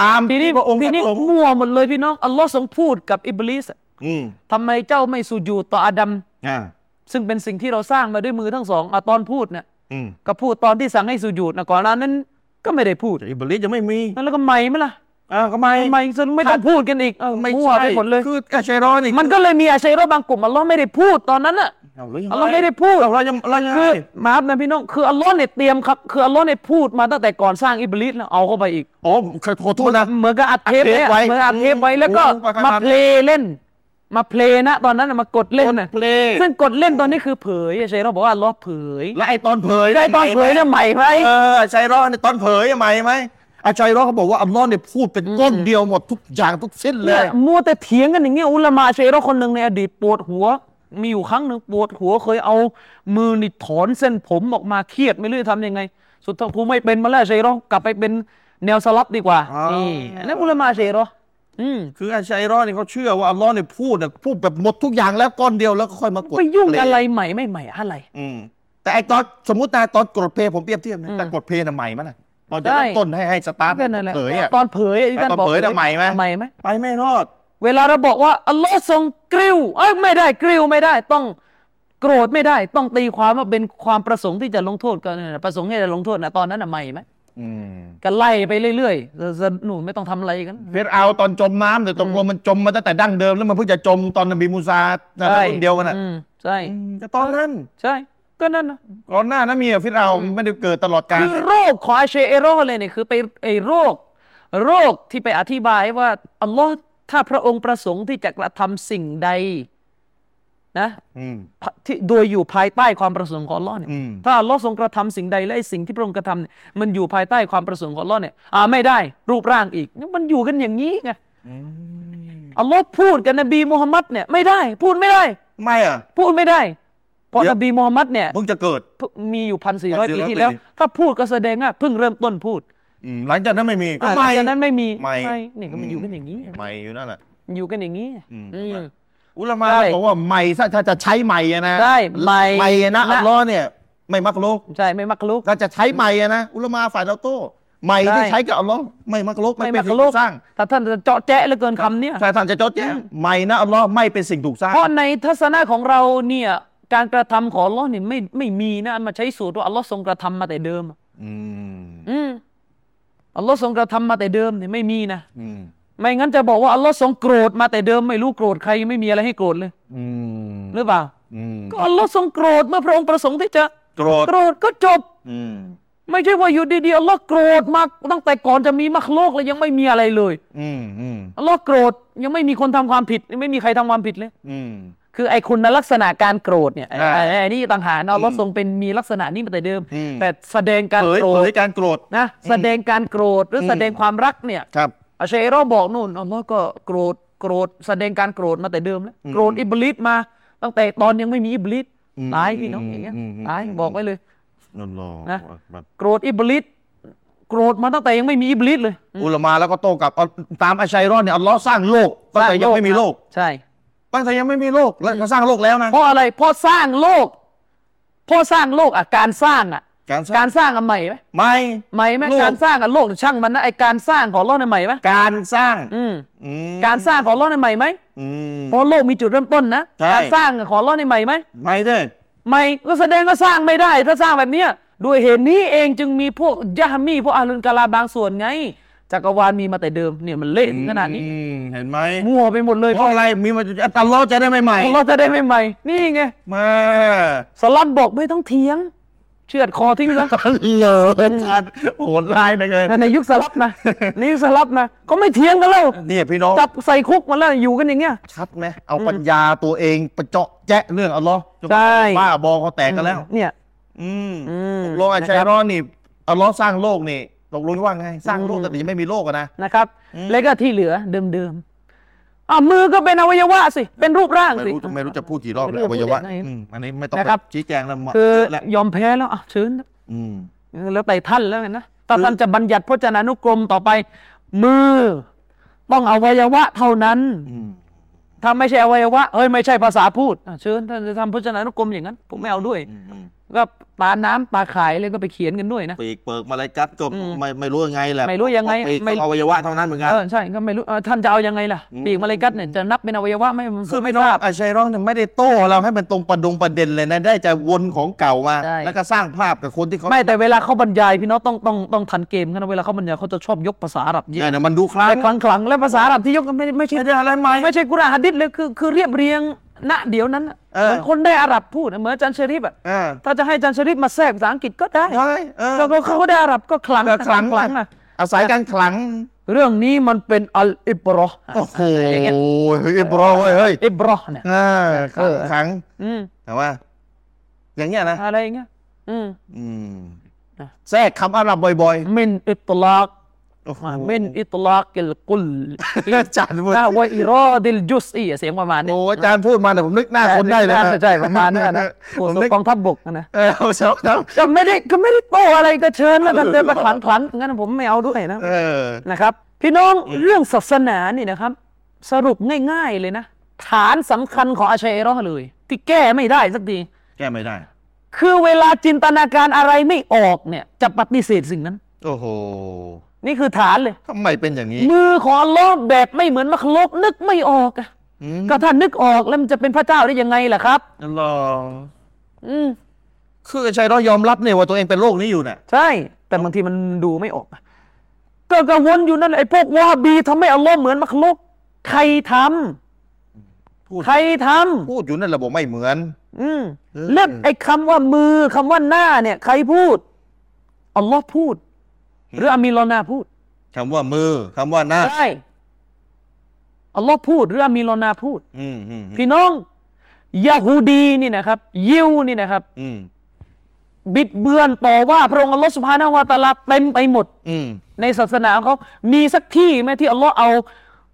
Speaker 2: ตาม
Speaker 1: ทีนี้
Speaker 2: ที่พระองค์
Speaker 1: ที
Speaker 2: ประ
Speaker 1: นี้
Speaker 2: สงค์
Speaker 1: มั่วหมดเลยพี่น้องอัลลอฮ์ทรงพูดกับอิบลิสอะ
Speaker 2: อืม
Speaker 1: ทำไมเจ้าไม่สุญูดต่ออาดัม
Speaker 2: อ่า
Speaker 1: ซึ่งเป็นสิ่งที่เราสร้างมาด้วยมือทั้งสองอะตอนพูดเนี่ย
Speaker 2: อืม
Speaker 1: ก็พูดตอนที่สั่งให้สุญูดนะก่อนหน้านั้น ก็ไม่ได้พูด
Speaker 2: แต่อิบลิสยังไม่มี
Speaker 1: แล้วก็ใหม่ไหมล่ะ
Speaker 2: อ่าก็ไม่
Speaker 1: ใหม่จนไม่ต้องพูดกันอีกเออ
Speaker 2: ไม่
Speaker 1: มั่ว
Speaker 2: ใช่
Speaker 1: ไปหมดเลย
Speaker 2: คืออาชัยรอนี่
Speaker 1: มันก็เลยมีอาชัยรอบางกลุ่มอัลลอฮ์ไม่ได้พูดตอนนั้นอะ
Speaker 2: เอาเลย
Speaker 1: อัลลอฮ์ไม่ได้พูด
Speaker 2: เรายังเรายัง
Speaker 1: คือมาบนะพี่น้องคืออัลลอฮ์เนี่ยเตรียมครับคืออัลลอฮ์เนี่ยพูดมาตั้งแต่ก่อนสร้างอิบลิสแล้วเอาเข้าไปอีก
Speaker 2: โอ้ขอโทษนะ
Speaker 1: เหมือนกับอัดเทปเนี่ย
Speaker 2: อัดเทปไว้
Speaker 1: เหมือนกับอัดเทปไว้แล้วก็
Speaker 2: อืมประมาณ
Speaker 1: มาเพลย์เล่น มาเพลย์นะ ตอนนั้นน่ะมากดเล่นน่ะ
Speaker 2: เพลง
Speaker 1: ซึ่งกดเล่นตอนนี้คือเผยอาชัยรอบอกว่าอัลลอฮ์เผย
Speaker 2: และไอตอนเผย
Speaker 1: ได้ตอนเผยเนี่ยใหม่ไหม
Speaker 2: เอออาชัยรอในตอนเผยใหม่ไหมอาชัยรอเขาบอกว่าอัลลอฮ์เนี่ยพูดเป็นก้นเดียวหมดทุกอย่างทุกสิ้นเล
Speaker 1: เนี่ย
Speaker 2: ย
Speaker 1: มัวแต่เถียงกันอย่างเงี้ยอุลามะอาชัยรอคนหนึ่งในอดีตปวดหัว มีอยู่ครั้งหนึ่งปวดหัวเคยเอามือนี่ถอนเส้นผมออกมาเครียดไม่รู้จะทำยังไง สุดท้ายกูไม่เป็นมาแล้วอาชัยรอกลับไปเป็นแนวสลับดีกว่า
Speaker 2: อ๋อ
Speaker 1: นี่อันนั้นอุลามะอาชัยรอ อืม
Speaker 2: คืออาชัยรอนี่เขาเชื่อว่าอัลลอฮ์เนี่ยพูดเนี่ยพูดแบบหมดทุกอย่างแล้วก้อนเดียวแล้วก็ค่อยมากด
Speaker 1: ไปยุ่ง
Speaker 2: เพล
Speaker 1: อะไรใหม่ไม่ใหม่อะไร
Speaker 2: อืมแต่ไอตอนสมมตินะตอนกดเพลงผมเปรียบเทียบนะ
Speaker 1: อืม
Speaker 2: แต่กดเพลงน่ะใหม่มั้ยนะตอนจะ
Speaker 1: ใช่
Speaker 2: เริ่มต้นให้ให้สตาร์ท
Speaker 1: ก็นั่นแหละ
Speaker 2: เผยอะ
Speaker 1: ตอนเผยที่ท่าน
Speaker 2: ตอน
Speaker 1: บอก
Speaker 2: เผยน่ะใหม่ไหม
Speaker 1: ใหม่ไหม
Speaker 2: ไปไม่รอด
Speaker 1: เวลาเราบอกว่าอัลลอฮ์ทรงกริ้วเอ้ยไม่ได้กริ้วไม่ได้ต้องโกรธไม่ได้ ต้องตีความว่าเป็นความประสงค์ที่จะลงโทษกันนะประสงค์ที่จะลงโทษนะตอนนั้นน่ะใหม่ไหม
Speaker 2: อืม
Speaker 1: ก็ไล่ไปเรื่อยๆจะจะหนูไม่ต้องทำอะไรกัน
Speaker 2: เฟรเอาตอนจมน้ำแต่ตกลงมันจมมาตั้งแต่ดั้งเดิมแล้วมันเพิ่งจะจมตอนนบีมูซานะรุ่นเดียวกันอะ
Speaker 1: อืมใช่
Speaker 2: อืมแต่ตอนนั้น
Speaker 1: ใช่ก็นั่นนะ
Speaker 2: ก่อนหน้านั้นมีอะฟิรเอาไม่ได้เกิดตลอดกาล
Speaker 1: คือโรคของอาเชเอโรเลยเนี่ยคือไปไอโรค โรคที่ไปอธิบายว่าอัลลอฮ์ถ้าพระองค์ประสงค์ที่จะกระทำสิ่งใด นะ
Speaker 2: อืม
Speaker 1: ที่โดยอยู่ภายใต้ความประสงค์ของอัลลอฮ์เนี่ย
Speaker 2: อืม
Speaker 1: ถ้าอัลลอฮ์ทรงกระทำสิ่งใดและไอ้สิ่งที่พระองค์กระทำเนี่ยมันอยู่ภายใต้ความประสงค์ของอัลลอฮ์เนี่ยอ่าไม่ได้รูปร่างอีกนี่มันอยู่กันอย่างนี้ไงอัลลอฮ์พูดกับนบีมูฮัมมัดเนี่ยไม่ได้ พูดไม่ได้
Speaker 2: ไม่อะ
Speaker 1: พูดไม่ได้ เพราะ
Speaker 2: เดี๋
Speaker 1: น
Speaker 2: ยว
Speaker 1: บีมูฮัมมัดเนี่ย
Speaker 2: เพิ่งจะเกิด
Speaker 1: เพิ่งมีอยู่พันสี่ร้อย
Speaker 2: 1,400
Speaker 1: ปีที่แล้ว
Speaker 2: ปี
Speaker 1: ถ้าพูดก็แสดงว่าเพิ่งเริ่มต้นพูด
Speaker 2: อืมหลังจากนั้นไม่มีก็
Speaker 1: อ่าห
Speaker 2: ไม่
Speaker 1: ลังจากนั้นไม่มี
Speaker 2: ไม่
Speaker 1: นี่ก็มันอยู่กันอย่างนี้
Speaker 2: ไม่อยู่นั่นแหละ
Speaker 1: อยู่กันอย่างนี้
Speaker 2: อืม
Speaker 1: อืม
Speaker 2: อุลามะ
Speaker 1: ใช่
Speaker 2: บอกว่าไม่ถ้าถ้าจะใช้ไม่อะนะ
Speaker 1: ใช่ใหม่
Speaker 2: ไม่นะ
Speaker 1: นะ
Speaker 2: อัลลอฮ์เนี่ยไม่มักโลก
Speaker 1: ใช่ไม่มักลุก
Speaker 2: ถ้าจะใช้ไม่อะนะอุลามะฝ่ายเราโต้ไม่
Speaker 1: ใช่
Speaker 2: ที่ใช้กับอัลลอฮ์ไม่มักโลกไม่
Speaker 1: ไม่
Speaker 2: เป็น
Speaker 1: มัก
Speaker 2: สิ่ง
Speaker 1: ลุ
Speaker 2: ถู
Speaker 1: ก
Speaker 2: กสร้าง
Speaker 1: ถ้าท่านจะเจาะแจ๊ะเหลือเกินคำเนี้ย
Speaker 2: ใช่ท่านจะจดแจ้งไม่นะอัลลอฮ์ไม่เป็นสิ่งถูกสร้าง
Speaker 1: เพราะในทัศนะของเราเนี่ยการกระทำของอัลลอฮ์เนี่ยไม่ไม่มีนะมาใช้สูตรว่าอัลลอฮ์ทรงกระทำมาแต่เดิม
Speaker 2: อืม
Speaker 1: อืมอัลลอฮ์ทรงกระทำมาแต่เดิมเนี่ยไม่มีนะ
Speaker 2: อืม
Speaker 1: ไม่งั้นจะบอกว่าอัลลอฮ์ทรงโกรธมาแต่เดิมไม่รู้โกรธใครไม่มีอะไรให้โกรธเลย
Speaker 2: อืม
Speaker 1: หรือเปล่า
Speaker 2: อืม
Speaker 1: ก็อัลลอฮ์ทรงโกรธเมื่อพระองค์ประสงค์ที่จะ
Speaker 2: โกรธ
Speaker 1: โกรธก็จบ
Speaker 2: อืม
Speaker 1: ไม่ใช่ว่าอยู่ดีๆอัลลอฮ์โกรธมากตั้งแต่ก่อนจะมีมักโลกเลยยังไม่มีอะไรเลย
Speaker 2: อืมอืม
Speaker 1: อัลลอฮ์โกรธยังไม่มีคนทำความผิดยังไม่มีใครทำความผิดเลย
Speaker 2: อืม
Speaker 1: คือไอ้คุณลักษณะการโกรธเนี่ยไอ้
Speaker 2: อ่า
Speaker 1: ไอ้ไอ้นี่ต่างหากนะอัลลอฮ์ทรงเป็นมีลักษณะนี้มาแต่เดิม
Speaker 2: อืม
Speaker 1: แต่แสดงการ
Speaker 2: เผย
Speaker 1: โกร
Speaker 2: เผ
Speaker 1: ธ
Speaker 2: ยการโกรธ
Speaker 1: นะแสดงการโกรธหรืออ
Speaker 2: ม
Speaker 1: แสดงความรักเนี่ย
Speaker 2: ครับ
Speaker 1: อาชัยรอบอกนู่นอัลลอฮ์ก็โกรธโกรธแสดงการโกรธมาแต่เดิมแล้ว
Speaker 2: อืม
Speaker 1: โกรธอิบลิสมาตั้งแต่ตอนยังไม่มีอิบลิส
Speaker 2: อืม
Speaker 1: ตายพี่น้องอย่างเงี้ย
Speaker 2: อืมอืม
Speaker 1: ตาย
Speaker 2: อืม
Speaker 1: บอกไว้เลย
Speaker 2: นั่นหรอ
Speaker 1: นะ
Speaker 2: แบบ
Speaker 1: โกรธอิบลิสโกรธมาตั้งแต่ยังไม่มีอิบลิสเลย
Speaker 2: อุลามาแล้วก็โต้กลับเอาตามอาชัยรอนเนี่ยอัลลอฮ์สร้างโลกตั้งแต่ยังไม่มีโลก
Speaker 1: ใช่
Speaker 2: ตั้งแต่ยังไม่มีโลกแล้วก็สร้างโลกแล้วนะ
Speaker 1: เพราะอะไรเพราะสร้างโลกเพราะสร้างโลกอะการสร้างอะ
Speaker 2: การสร้าง
Speaker 1: การสร้างอะใหม่ไหม
Speaker 2: ไม่
Speaker 1: ใหม่ไหม
Speaker 2: โลก
Speaker 1: การสร้างอะโลกช่างมันนะไอการสร้างของโลกในยใหม่ไหม
Speaker 2: การสร้าง
Speaker 1: อืม
Speaker 2: อืม
Speaker 1: การสร้างของโลกในยใหม่ไหม
Speaker 2: อืม
Speaker 1: เพราะโลกมีจุดเริ่มต้นนะ
Speaker 2: ใช่
Speaker 1: การสร้างของโลกในยใหม่ไหม
Speaker 2: ไม่ได้
Speaker 1: ไม่ก็แสดงก็สร้างไม่ได้ ถ้าสร้างแบบเนี้ยด้วยเหตุนี้เองจึงมีพวกยะฮ์มีพวกอาลุนกาลาบางส่วนไงจักรวาลมีมาแต่เดิมเนี่ยมันเละถึงขนาดนี้
Speaker 2: อืมเห็นไหม
Speaker 1: มั่วไปหมดเลย
Speaker 2: เพราะอะไรมีมาอัลลอฮ์จะได้ไม่ใหม่
Speaker 1: ของเราจะได้ไม่ใหม่นี่ไง
Speaker 2: มา
Speaker 1: สลัมบอกไม่ต้องเถียง เชือดคอทิ้งซะ
Speaker 2: เหลอชัดโหดร้ายนะเกิน
Speaker 1: ในยุคสลับนะในยุคสลับนะก็ไม่เถียงกันแล้ว
Speaker 2: เนี่ยพี่น้อง
Speaker 1: จับใส่คุกมาแล้วอยู่กันอย่างเงี้ย
Speaker 2: ชัดไหมเอาปัญญาตัวเองไปเจาะแจ๊ะเรื่องอัลลอฮ์
Speaker 1: ใช่
Speaker 2: บ้าบอเขาแตกกันแล้ว
Speaker 1: เนี่ย
Speaker 2: อืม
Speaker 1: อืม
Speaker 2: ตกลงอาชัยรอนนี่อัลลอฮ์สร้างโลกนี่ตกลงว่าไง สร้างโลกแต่ยังไม่มีโลกอะนะ
Speaker 1: นะครับ
Speaker 2: อืม
Speaker 1: แล้วก็ที่เหลือเดิมๆ อะมือก็เป็นอวัยวะสิ เป็นรูปร่าง
Speaker 2: ไม่
Speaker 1: สิ
Speaker 2: รู้ไม่รู้จะพูดกี่รอบ
Speaker 1: ไม่
Speaker 2: แล้
Speaker 1: รู้
Speaker 2: วอวัยวะ
Speaker 1: จะพูดยังไง
Speaker 2: อืมอันนี้ไม่ต้อง
Speaker 1: นะครับ
Speaker 2: ไปชี้แจงแล้วหมด
Speaker 1: คือ
Speaker 2: แล้ว
Speaker 1: ยอมแพ้แล้วอะเชิญ
Speaker 2: อืม
Speaker 1: แล้วแต่ท่านแล้วกันนะถ้าท่านจะบัญญัติพจนานุกรมต่อไป มือ ต้องอวัยวะเท่านั้น
Speaker 2: อืม
Speaker 1: ถ้าไม่ใช่อวัยวะเอ้ยไม่ใช่ภาษาพูดอะเชิญท่านจะทำพจนานุกรมอย่างนั้น ผมไม่เอาด้วย
Speaker 2: อืมอืม
Speaker 1: ก็ตาน้ำตาขายเลยก็ไปเขียนกันด้วยนะ
Speaker 2: ปีกเปิกมาเลยกัดก็
Speaker 1: อืม
Speaker 2: ไม่ไม่รู้ยังไงแหละ
Speaker 1: ไม่รู้ยังไง
Speaker 2: ปีก
Speaker 1: ไม่
Speaker 2: ต้องอวัยวะเท่านั้นเหมือนกัน
Speaker 1: เออใช่ก็ไม่รู้เออท่านจะเอายังไงล่ะ
Speaker 2: อืม
Speaker 1: ปีกมาเลยกัดเนี่ยจะนับเป็นอวัยวะไหม่
Speaker 2: คือไม่ทราบ อาชัยรอนเนี่ยไม่ได้โต้เราให้มันตรงประดงประเด็นเลยนะ ได้จะวนของเก่ามา
Speaker 1: ใช่
Speaker 2: แล้วก็สร้างภาพกับคนที่เขา
Speaker 1: ไม่แต่เวลาเขาบรรยายพี่น้องต้องต้องต้องทันเกมกันนะเวลาเขาบรรยายเขาจะชอบยกภาษาอาหรับเย
Speaker 2: เนี่ย
Speaker 1: อะ
Speaker 2: นะมันดูคล้าย
Speaker 1: แต่คลังคลังๆและภาษาอาหรับที่ยกกันไม่ไม่ใช่
Speaker 2: ไม่ได้อะไรใหม่
Speaker 1: ไม่ใช่กุรอานหะดิษเลยคือคือเรียบเรียง ณเดี๋ยวนั้นน่ะ
Speaker 2: เออ
Speaker 1: เหมือนคนได้อาหรับพูดเหมือนอาจารย์ชะริฟอะ
Speaker 2: อ่า
Speaker 1: ถ้าจะให้อาจารย์ชะริฟมาแทรกภาษาอังกฤษก็ได้
Speaker 2: ใช่เออ
Speaker 1: แล้วก็เขาได้อาหรับก็คลัง
Speaker 2: ก็คลัง
Speaker 1: คลังนะ
Speaker 2: อาศัยการขลัง
Speaker 1: เรื่องนี้มันเป็นอัลอิบรอห์
Speaker 2: โอ้โห
Speaker 1: อย่างเงี้ย
Speaker 2: เฮ้ยบรอเว้ยเฮ้ย
Speaker 1: อิบรอห์เนี่ย
Speaker 2: อ่าข
Speaker 1: เอ
Speaker 2: ลัง
Speaker 1: อ
Speaker 2: ขลัง
Speaker 1: อืม
Speaker 2: แต่ว่า อย่างเงี้ยนะ
Speaker 1: อะไรอย่างเงี้ยอืม
Speaker 2: อืม
Speaker 1: อะ
Speaker 2: แทรกคำอาหรับบ่อย
Speaker 1: มินอิตลาก
Speaker 2: ๆโอ้โห
Speaker 1: มินอิตลากกิลกุล
Speaker 2: อาจารย์พูด
Speaker 1: นะวะอิรอดิลจุสอีเสียงประมาณนี้
Speaker 2: โอ้อาจารย์พูดมาแต่ผมนึกหน้าคนได้เลย
Speaker 1: ใช่ใช่ประมาณนั้นนะ
Speaker 2: ผ
Speaker 1: ผู้
Speaker 2: ม
Speaker 1: ส
Speaker 2: นึก
Speaker 1: กองทัพบกนะ
Speaker 2: เออเอาเช้าครับ
Speaker 1: ก็ไม่ได้ก็ไม่ได้โต้อะไรก็เชิญแล้วกันเดินมาขลังขลังงั้นผมไม่เอาด้วยนะ
Speaker 2: เออ
Speaker 1: นะครับ พี่น้องเรื่องศาสนานี่นะครับ สรุปง่าย ๆเลยนะ ฐานสำคัญของอาชัยรอห์เลย ที่แก้ไม่ได้สักที
Speaker 2: แก้ไม่ได้
Speaker 1: คือเวลาจินตนาการอะไรไม่ออกเนี่ย จะปฏิเสธสิ่งนั้น
Speaker 2: โอ้โห
Speaker 1: นี่คือฐานเลย
Speaker 2: ทำไมเป็นอย่างนี้
Speaker 1: มือของอัลลอฮ์แบบไม่เหมือนมักลกนึกไม่ออกอะ
Speaker 2: อืม
Speaker 1: ก็ถ้านึกออกแล้วมันจะเป็นพระเจ้าได้ยังไงล่ะครับ
Speaker 2: อัลลอฮ์
Speaker 1: อืม
Speaker 2: คือชัยรอยอมรับเนี่ยว่าตัวเองเป็นโรคนี้อยู่น่ะ
Speaker 1: ใช่ แต่บางทีมันดูไม่ออกอะก็กังวลอยู่นั่นแหละไอ้พวกวาฮาบีทำให้อัลลอฮ์เหมือนมักลกใครท
Speaker 2: พูดำ
Speaker 1: ใครท
Speaker 2: พูดอยู่นั่นแหละบอกไม่เหมือนำ
Speaker 1: อืม
Speaker 2: เออ
Speaker 1: เลือกไอ้คำว่ามือคำว่าหน้าเนี่ย ใครพูดอัลลอฮ์พูด หรืออามีรอนาพูด
Speaker 2: คำว่ามือคำว่าหน้า
Speaker 1: ใช่อัลลอฮ์พูดหรืออามีรอนาพูด
Speaker 2: อืมอืม
Speaker 1: พี่น้องยาฮูดีนี่นะครับ ยิวนี่นะครับ
Speaker 2: อืม
Speaker 1: บิดเบือนต่อว่าพระองค์อัลลอฮ์สุบฮานะฮูวะตะอาลาเต็มไปหมด
Speaker 2: อืม
Speaker 1: ในศาสนาของเขามีสักที่ไหมที่อัลลอฮ์เอา